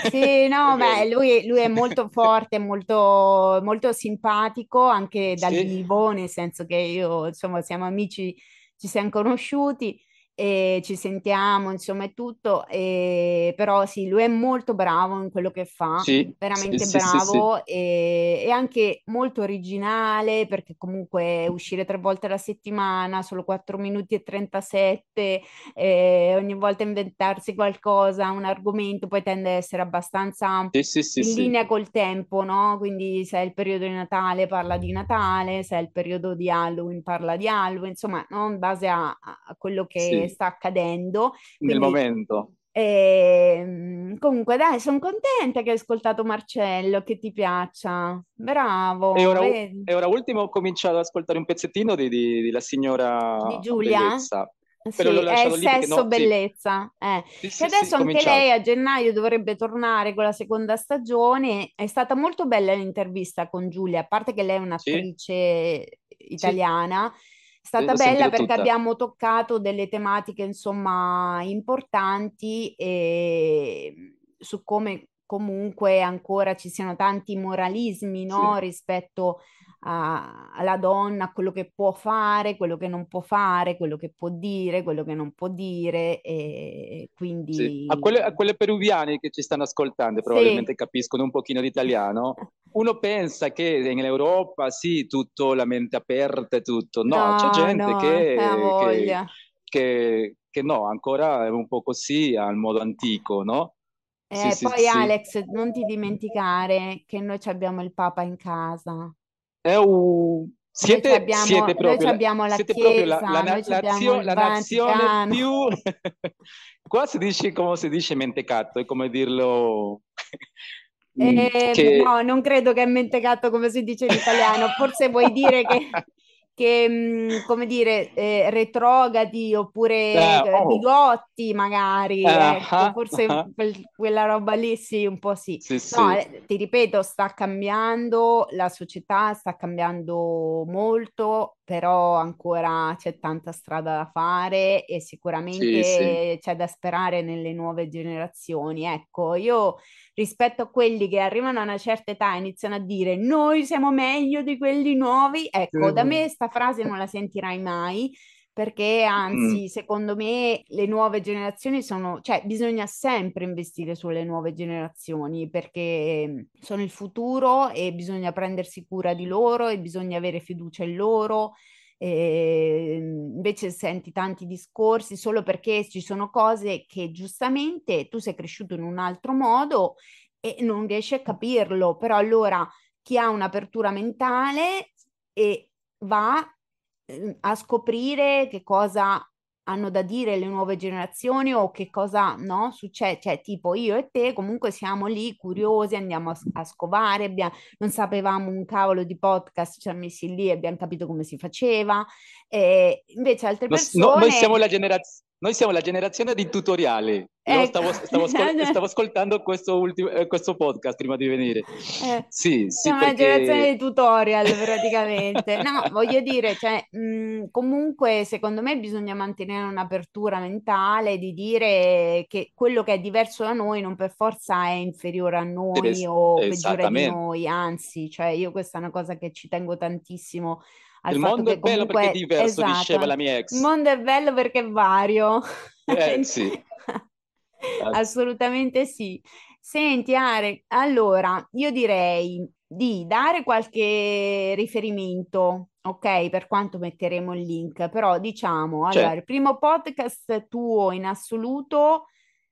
Sì, no, beh, lui, lui è molto forte, molto, molto simpatico anche dal Sì, vivo, nel senso che io, insomma, siamo amici, ci siamo conosciuti e ci sentiamo, insomma, è tutto. E, però sì, lui è molto bravo in quello che fa, sì, veramente sì, sì, sì, bravo e, e anche molto originale perché comunque uscire tre volte alla settimana, solo 4 minuti e 37 eh, ogni volta inventarsi qualcosa, un argomento, poi tende ad essere abbastanza in linea col tempo, no? Quindi se è il periodo di Natale parla di Natale, se è il periodo di Halloween parla di Halloween, insomma, no? In base a, a quello che sì, sta accadendo. nel Quindi momento. ehm, comunque dai, sono contenta che hai ascoltato Marcello, che ti piaccia. E Bravo, ora, vedi? e ora ultimo ho cominciato ad ascoltare un pezzettino di, di- di La Di signora Giulia? Bellezza, però Sì, è perché sesso, no, bellezza. eh. sì, Che sì, sì, adesso anche cominciato. lei a gennaio dovrebbe tornare con la seconda stagione. È stata molto bella l'intervista con Giulia, a parte che lei è un'attrice italiana. Sì, stata bella perché tutta. abbiamo toccato delle tematiche, insomma, importanti e su come comunque ancora ci siano tanti moralismi, no, Sì, rispetto a- alla donna, quello che può fare, quello che non può fare, quello che può dire, quello che non può dire, e sì. A quelle, a quindi quelle peruviane che ci stanno ascoltando, sì. probabilmente capiscono un pochino di italiano, uno pensa che in Europa sì, tutto la mente aperta e tutto. No, c'è No, gente no, che, che, che, che no, ancora è un po' così al modo antico, no? Sì, E sì, poi sì. Alex, non ti dimenticare che noi abbiamo il Papa in casa. È un... Noi Siete, abbiamo, siete noi proprio, la, abbiamo la siete proprio la, la Chiesa, noi ci abbiamo la nazione più... Qua si dice come si dice mentecato, è come dirlo... Eh, che... no, non credo che è mentecato come si dice in italiano. Forse vuoi dire che, che, mh, come dire, eh, retrogradi oppure Ah, eh, oh, bigotti, magari. Ecco, ah, forse ah, quel- quella roba lì sì, un po' sì. Sì, No, sì, eh, ti ripeto, sta cambiando, la società sta cambiando molto, però ancora c'è tanta strada da fare e sì, sì. sicuramente c'è da sperare nelle nuove generazioni. Ecco, io rispetto a quelli che arrivano a una certa età e iniziano a dire noi siamo meglio di quelli nuovi, ecco, da me sta frase non la sentirai mai. Perché Mm, anzi, secondo me le nuove generazioni sono, cioè bisogna sempre investire sulle nuove generazioni perché sono il futuro e bisogna prendersi cura di loro e bisogna avere fiducia in loro. E invece senti tanti discorsi solo perché ci sono cose che giustamente tu sei cresciuto in un altro modo e non riesci a capirlo, però allora chi ha un'apertura mentale e va a scoprire che cosa hanno da dire le nuove generazioni o che cosa no, succede, cioè tipo io e te comunque siamo lì curiosi, andiamo a, a scovare, abbia- non sapevamo un cavolo di podcast, ci siamo messi lì e abbiamo capito come si faceva, e invece altre Nos- no- noi persone, siamo la generaz- noi siamo la generazione di tutoriali. Io ecco, stavo, stavo ascol- stavo ascoltando questo, ultimo, eh, questo podcast prima di venire. Eh, Sì, sì, siamo una generazione perché di tutorial praticamente. No, voglio dire, cioè, mh, comunque secondo me bisogna mantenere un'apertura mentale di dire che quello che è diverso da noi non per forza è inferiore a noi es- o peggiore di noi, anzi, cioè io questa è una cosa che ci tengo tantissimo al Il mondo è bello perché è comunque, diverso, diceva esatto, la mia il ex. mondo è bello perché è vario. Eh, sì. Assolutamente sì. Senti, Are, allora io direi di dare qualche riferimento, ok, per quanto metteremo il link, però diciamo, allora, il primo podcast tuo in assoluto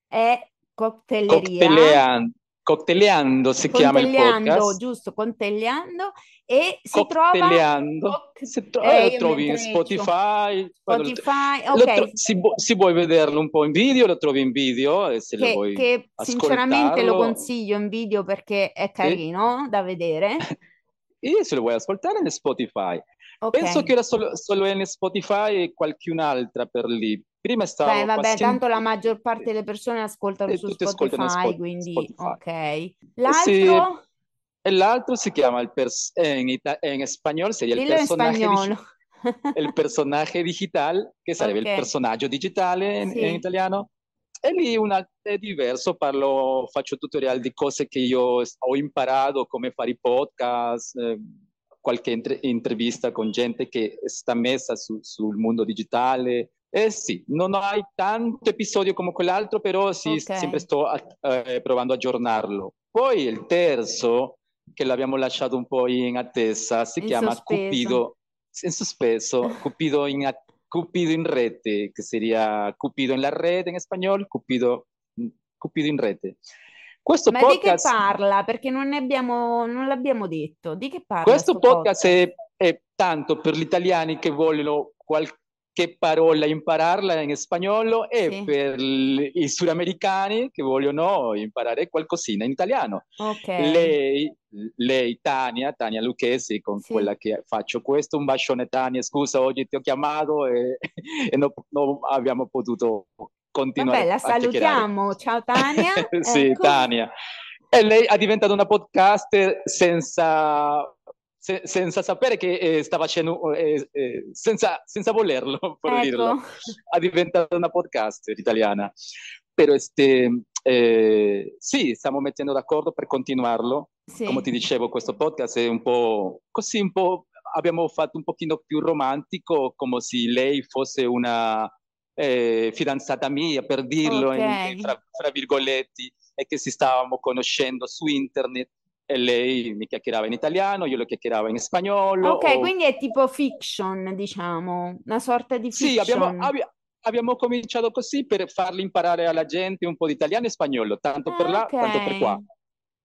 è Coctelleria, cocktailleando, cocktailleando si chiama il podcast. giusto, Contegliando, e si trova, Cocktailleando, coc- se tro- eh, eh, lo trovi in Spotify. Lo- Spotify, lo tro- ok, si, si vuoi vederlo un po' in video, lo trovi in video e se lo che, vuoi che sinceramente lo consiglio in video perché è carino da vedere. E se lo vuoi ascoltare in Spotify. Ok, Penso che era solo, solo in Spotify e qualcun'altra per lì. Prima beh, stavo vabbè, tanto la maggior parte delle persone ascoltano e su in Spotify, Spot- quindi Spotify. ok. E, sì, L'altro, e l'altro si chiama el pers- en, ita- en español sería el in personaje, spagnolo. digi- el personaje digital, che sarebbe Ok, il personaggio digitale in, in sì, italiano. e lì una, è diverso, parlo, faccio tutorial di cose che io ho imparato, come fare i podcast, eh, qualche inter- intervista con gente che sta messa su, sul mondo digitale. Eh sì, non hai tanto episodio come quell'altro, però sì, okay. sempre sto eh, provando a aggiornarlo. Poi il terzo, che l'abbiamo lasciato un po' in attesa, si in chiama sospeso. Cupido, in sospeso, Cupido in attesa Cupido in rete, che sería Cupido en la rete in spagnolo, Cupido, Cupido in rete. Questo Ma podcast... di che parla? Perché non, abbiamo, non l'abbiamo detto. Di che parla? Questo podcast, podcast? È, è, tanto per gli italiani che vogliono qualche parola impararla in spagnolo e sì. per i sudamericani che vogliono imparare qualcosina in italiano. Okay. Lei, lei, Tania, Tania Lucchesi, con sì. quella che faccio questo, un bacione Tania, scusa oggi ti ho chiamato e, e non no abbiamo potuto continuare Vabbè, la salutiamo, ciao Tania. sì, ecco. Tania. E lei è diventata una podcaster senza se, senza sapere che eh, sta facendo, eh, eh, senza, senza, volerlo, per ecco. dirlo, è diventata una podcaster italiana. Però este, eh, sì, stiamo mettendo d'accordo per continuarlo. Sì. Come ti dicevo, questo podcast è un po' così, un po' abbiamo fatto un pochino più romantico, come se lei fosse una eh, fidanzata mia, per dirlo, okay. in, fra, fra virgoletti, e che si stavamo conoscendo su internet e lei mi chiacchierava in italiano, io lo chiacchieravo in spagnolo. Ok, o... quindi è tipo fiction, diciamo, una sorta di fiction. Sì, abbiamo, abbi- abbiamo cominciato così per farli imparare alla gente un po' di italiano e spagnolo, tanto per là okay. quanto per qua.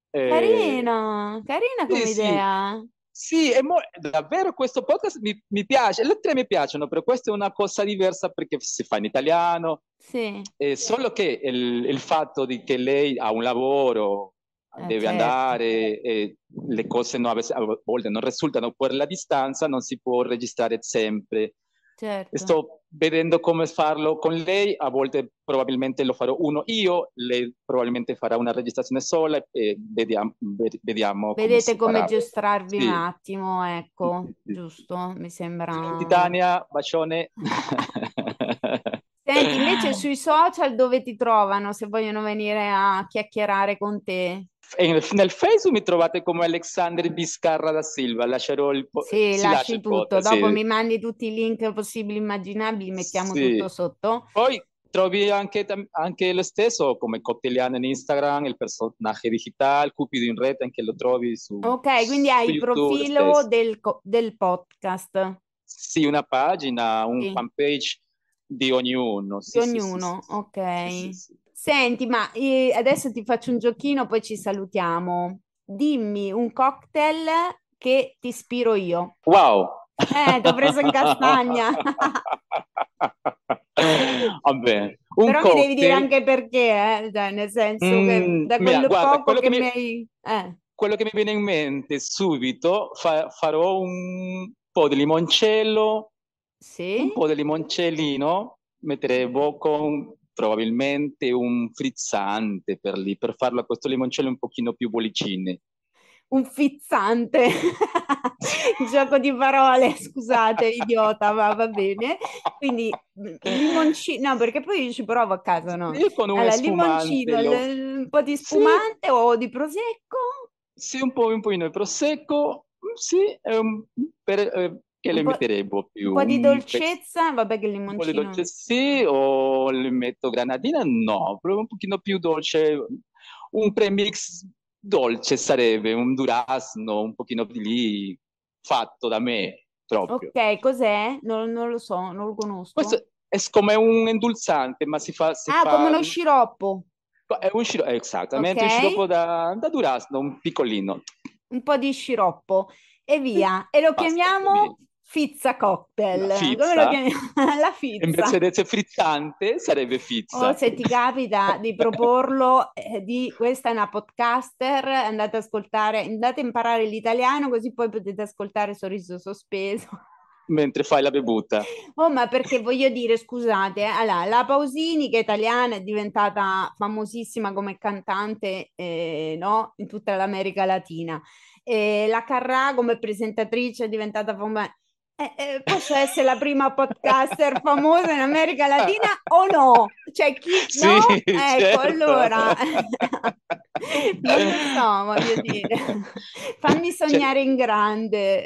Eh... Carina, carina come sì, idea. Sì, sì mo- davvero questo podcast mi, mi, piace, le tre mi piacciono, però questa è una cosa diversa perché si fa in italiano. Sì. Eh, solo che il, il fatto di che lei ha un lavoro eh, deve certo. andare e le cose no, a volte non risultano per la distanza, non si può registrare sempre. Certo. Sto vedendo come farlo con lei, a volte probabilmente lo farò uno io, lei probabilmente farà una registrazione sola e vediamo. vediamo Vedete come, come giostrarvi sì. un attimo, ecco, giusto? Mi sembra... Titania, bacione. Senti, invece sui social dove ti trovano se vogliono venire a chiacchierare con te? nel Facebook mi trovate come Alexander Biscarra da Silva, lascerò il po- Sì, lasci tutto, dopo sì. mi mandi tutti i link possibili immaginabili, mettiamo sì. tutto sotto. Poi trovi anche, anche, lo stesso come Cocktailiano in Instagram, il personaggio digitale, Cupido in rete, anche lo trovi su Ok, quindi hai il profilo del, del, podcast. Sì, una pagina, un sì. fanpage di ognuno. Sì, di ognuno, ok. Senti, ma eh, adesso ti faccio un giochino, poi ci salutiamo. Dimmi un cocktail che ti ispiro io. Wow! Eh, ti ho preso in castagna. Vabbè, Però cocktail... mi devi dire anche perché, eh? cioè, nel senso mm, che da quello guarda, poco che, che, mi hai... Eh. Quello che mi viene in mente subito, fa- farò un po' di limoncello, sì. un po' di limoncellino, metteremo con probabilmente un frizzante per lì, per farlo a questo limoncello un pochino più bollicine. Un frizzante, gioco di parole, scusate, idiota, ma va bene. Quindi limoncino, no, perché poi ci provo a casa, no? Io con un allora, limoncino, lo... un po' di spumante sì. o di prosecco? Sì, un po', un po' di prosecco, sì, um, per, eh, che le metterei un po' più... Un po' di dolcezza, pe- vabbè che il limoncino... Un po' di dolcezza sì, o le metto granadina? No, proprio un pochino più dolce. Un premix dolce sarebbe, un durazno, un pochino di lì, fatto da me, proprio. Ok, cos'è? Non, non lo so, non lo conosco. Questo è come un indulzante, ma si fa... Si ah, fa... come uno sciroppo. È un sciroppo, esattamente, okay. un sciroppo da, da durazno, un piccolino. Un po' di sciroppo e via. E lo chiamiamo Fizza cocktail. La fizza. Come lo chiamiamo? La fizza. Invece di frizzante sarebbe fizza. O se ti capita di proporlo, eh, di questa è una podcaster, andate ad ascoltare, andate a imparare l'italiano così poi potete ascoltare Sorriso Sospeso. Mentre fai la bevuta. Oh, ma perché voglio dire, scusate, eh, allora, la Pausini che è italiana è diventata famosissima come cantante eh, no? in tutta l'America Latina. E la Carrà come presentatrice è diventata famosa Eh, eh, posso essere la prima podcaster famosa in America Latina o no? Cioè, chi Sì, no? Ecco, certo. allora non lo so, voglio dire, fammi Cer- sognare in grande.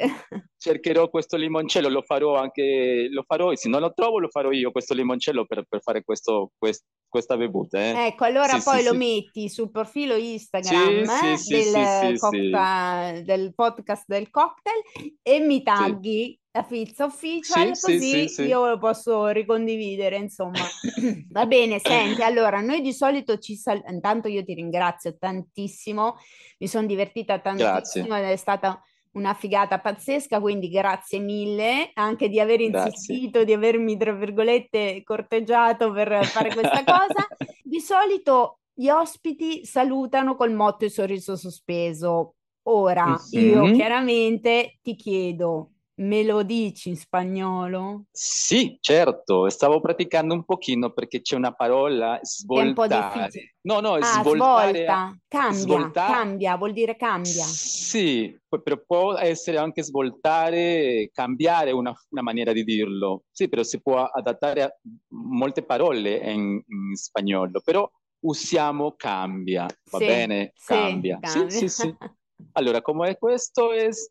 cercherò questo limoncello, lo farò anche, lo farò, se non lo trovo lo farò io questo limoncello per, per fare questo, quest- questa bevuta, eh. Ecco, allora Sì, sì, poi lo sì. metti sul profilo Sì, Instagram sì, eh, sì, del, sì, sì, sì. cocktail- del podcast del cocktail e mi Sì, tagghi la Pizza Official, sì, sì, così sì. io lo posso ricondividere, insomma. Va bene, senti, allora noi di solito ci sal- intanto io ti ringrazio tantissimo, mi sono divertita tantissimo Grazie, è stata una figata pazzesca, quindi grazie mille anche di aver grazie. insistito, di avermi, tra virgolette, corteggiato per fare questa cosa. Di solito gli ospiti salutano col motto e sorriso sospeso. Ora, io Mhm. chiaramente ti chiedo, me lo dici in spagnolo? Sì, certo, stavo praticando un pochino perché c'è una parola, Che è un po' svoltare. difficile. No, no, Ah, svoltare, svolta, cambia, svoltare. cambia, vuol dire cambia. Sì, però può essere anche svoltare, cambiare una, una maniera di dirlo. Sì, però si può adattare a molte parole in, in spagnolo, però usiamo cambia, va Sì, bene? sì, Cambia. Sì, cambia. sì, sì. Allora, come è questo? Es...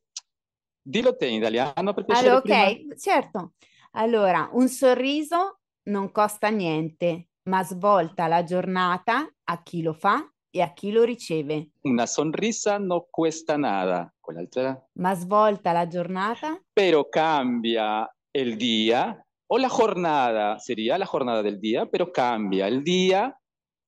Dillo te in italiano per piacere Allora, prima. ok, certo. Allora, un sorriso non costa niente, ma svolta la giornata a chi lo fa e a chi lo riceve. Una sonrisa no cuesta nada. Quell'altra? Ma svolta la giornata Pero cambia el día, o la jornada, sería la jornada del día, pero cambia el día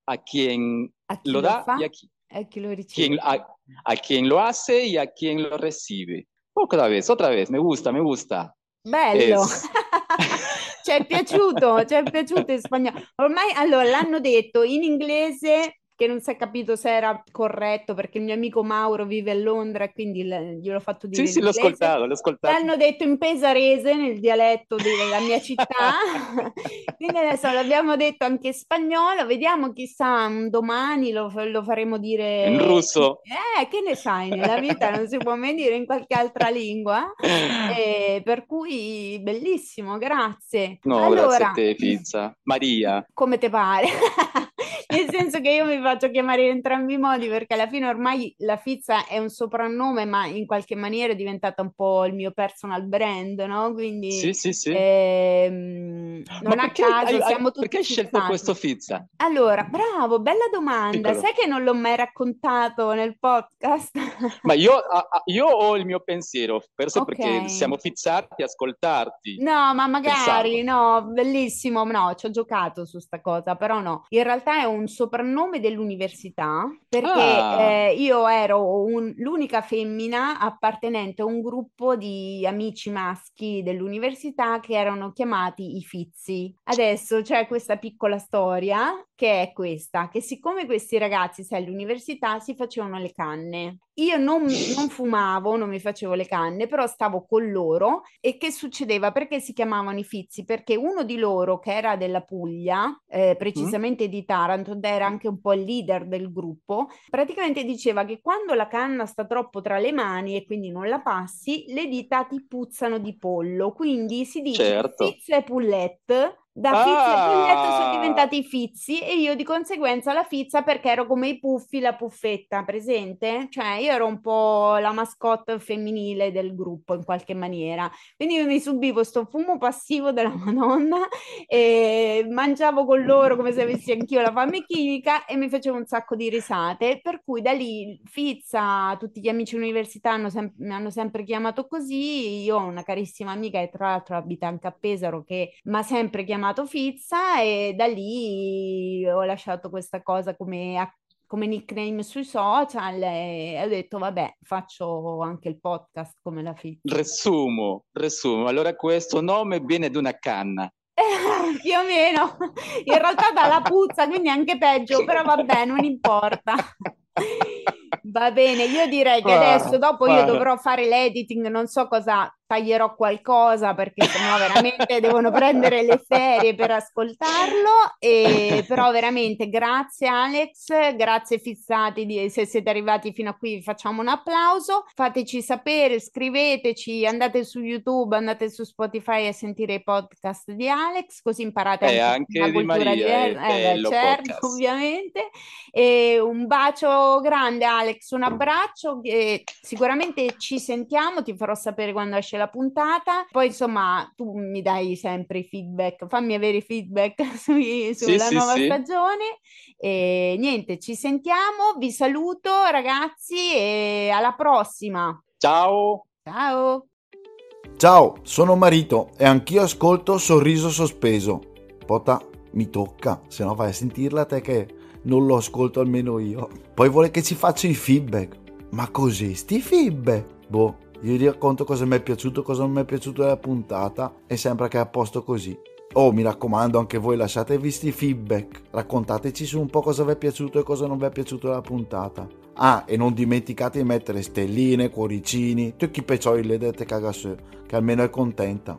a quien a chi lo lo da fa y a, qui- e a chi lo quien, riceve. a, a quien lo hace y a quien lo recibe. Otra vez, otra vez, me gusta, me gusta. Bello! Es... Ci è piaciuto, ci è piaciuto in spagnolo. Ormai, allora, l'hanno detto in inglese, che non si è capito se era corretto, perché il mio amico Mauro vive a Londra e quindi l- gliel'ho fatto dire Sì, in sì, l'ho ascoltato, l'ho ascoltato. L'hanno detto in pesarese, nel dialetto della mia città. Quindi adesso l'abbiamo detto anche in spagnolo. Vediamo, chissà, un domani lo, lo faremo In dire... russo. Eh, che ne sai, nella vita non si può mai dire in qualche altra lingua. Eh, per cui bellissimo, grazie. No, grazie a Allora, te, Pizza. Maria. come te pare? Nel senso che io mi faccio chiamare in entrambi i modi perché alla fine ormai la Fizza è un soprannome, ma in qualche maniera è diventata un po' il mio personal brand, no? Quindi Sì, sì, sì. ehm, non a perché hai, caso hai- siamo tutti perché hai scelto fizzati. questo Fizza? Allora, bravo, bella domanda. Piccolo. Sai che non l'ho mai raccontato nel podcast? Ma io, a- a- io ho il mio pensiero, forse perché Ok. siamo fizzati a ascoltarti. No, ma magari, Pensavo. no, bellissimo, no, ci ho giocato su sta cosa, però no. In realtà è un soprannome dell'università perché Ah, eh, io ero un- l'unica femmina appartenente a un gruppo di amici maschi dell'università che erano chiamati i Fizzi. Adesso c'è questa piccola storia che è questa, che siccome questi ragazzi, sai, all'università si facevano le canne. Io non, non fumavo, non mi facevo le canne, però stavo con loro e che succedeva? Perché si chiamavano i Fizzi? Perché uno di loro, che era della Puglia, eh, mm? precisamente di Taranto, ed era anche un po' il leader del gruppo, praticamente diceva che quando la canna sta troppo tra le mani e quindi non la passi, le dita ti puzzano di pollo. Quindi si dice certo. Fizzo e Poulet. Da Fizzo e Poulet sono Ah, diventati Fizzi e io di conseguenza la Fizza perché ero come i puffi, la puffetta, presente? Cioè io ero un po' la mascotte femminile del gruppo in qualche maniera. Quindi io mi subivo sto fumo passivo della Madonna e mangiavo con loro come se avessi anch'io la fame chimica e mi facevo un sacco di risate, per cui da lì Fizza, tutti gli amici università hanno sem- mi hanno sempre chiamato così, io ho una carissima amica che tra l'altro abita anche a Pesaro che mi ha sempre chiamato Fizza e da lì ho lasciato questa cosa come come nickname sui social e ho detto vabbè faccio anche il podcast come la Fizza. Resumo, resumo. Allora questo nome viene da una canna. Più o meno, in realtà dalla puzza, quindi anche peggio, però vabbè, non importa. Va bene, io direi che adesso, dopo io dovrò fare l'editing, non so cosa taglierò qualcosa perché sennò veramente devono prendere le ferie per ascoltarlo. E, però veramente grazie Alex, grazie fissati di, se siete arrivati fino a qui facciamo un applauso. Fateci sapere, scriveteci, andate su YouTube, andate su Spotify a sentire i podcast di Alex, così imparate eh, anche, anche una cultura diversa. Eh, beh, certo, podcast. ovviamente. E un bacio grande Alex, un abbraccio. E sicuramente ci sentiamo, ti farò sapere quando esce la puntata. Poi insomma tu mi dai sempre i feedback, fammi avere i feedback sui, sulla sì, nuova sì. stagione. E niente, ci sentiamo, vi saluto ragazzi e alla prossima. Ciao! Ciao! Ciao, sono Marito e anch'io ascolto Sorriso Sospeso. Pota, mi tocca, se no vai a sentirla te che non lo ascolto almeno io. Poi vuole che ci faccia i feedback. Ma così, sti feedback? Boh, gli racconto cosa mi è piaciuto, cosa non mi è piaciuto della puntata e sembra che è a posto così. Oh, mi raccomando, anche voi lasciatevi sti feedback. Raccontateci su un po' cosa vi è piaciuto e cosa non vi è piaciuto della puntata. Ah, e non dimenticate di mettere stelline, cuoricini, tutti i peccioli le dette cagasse, che almeno è contenta.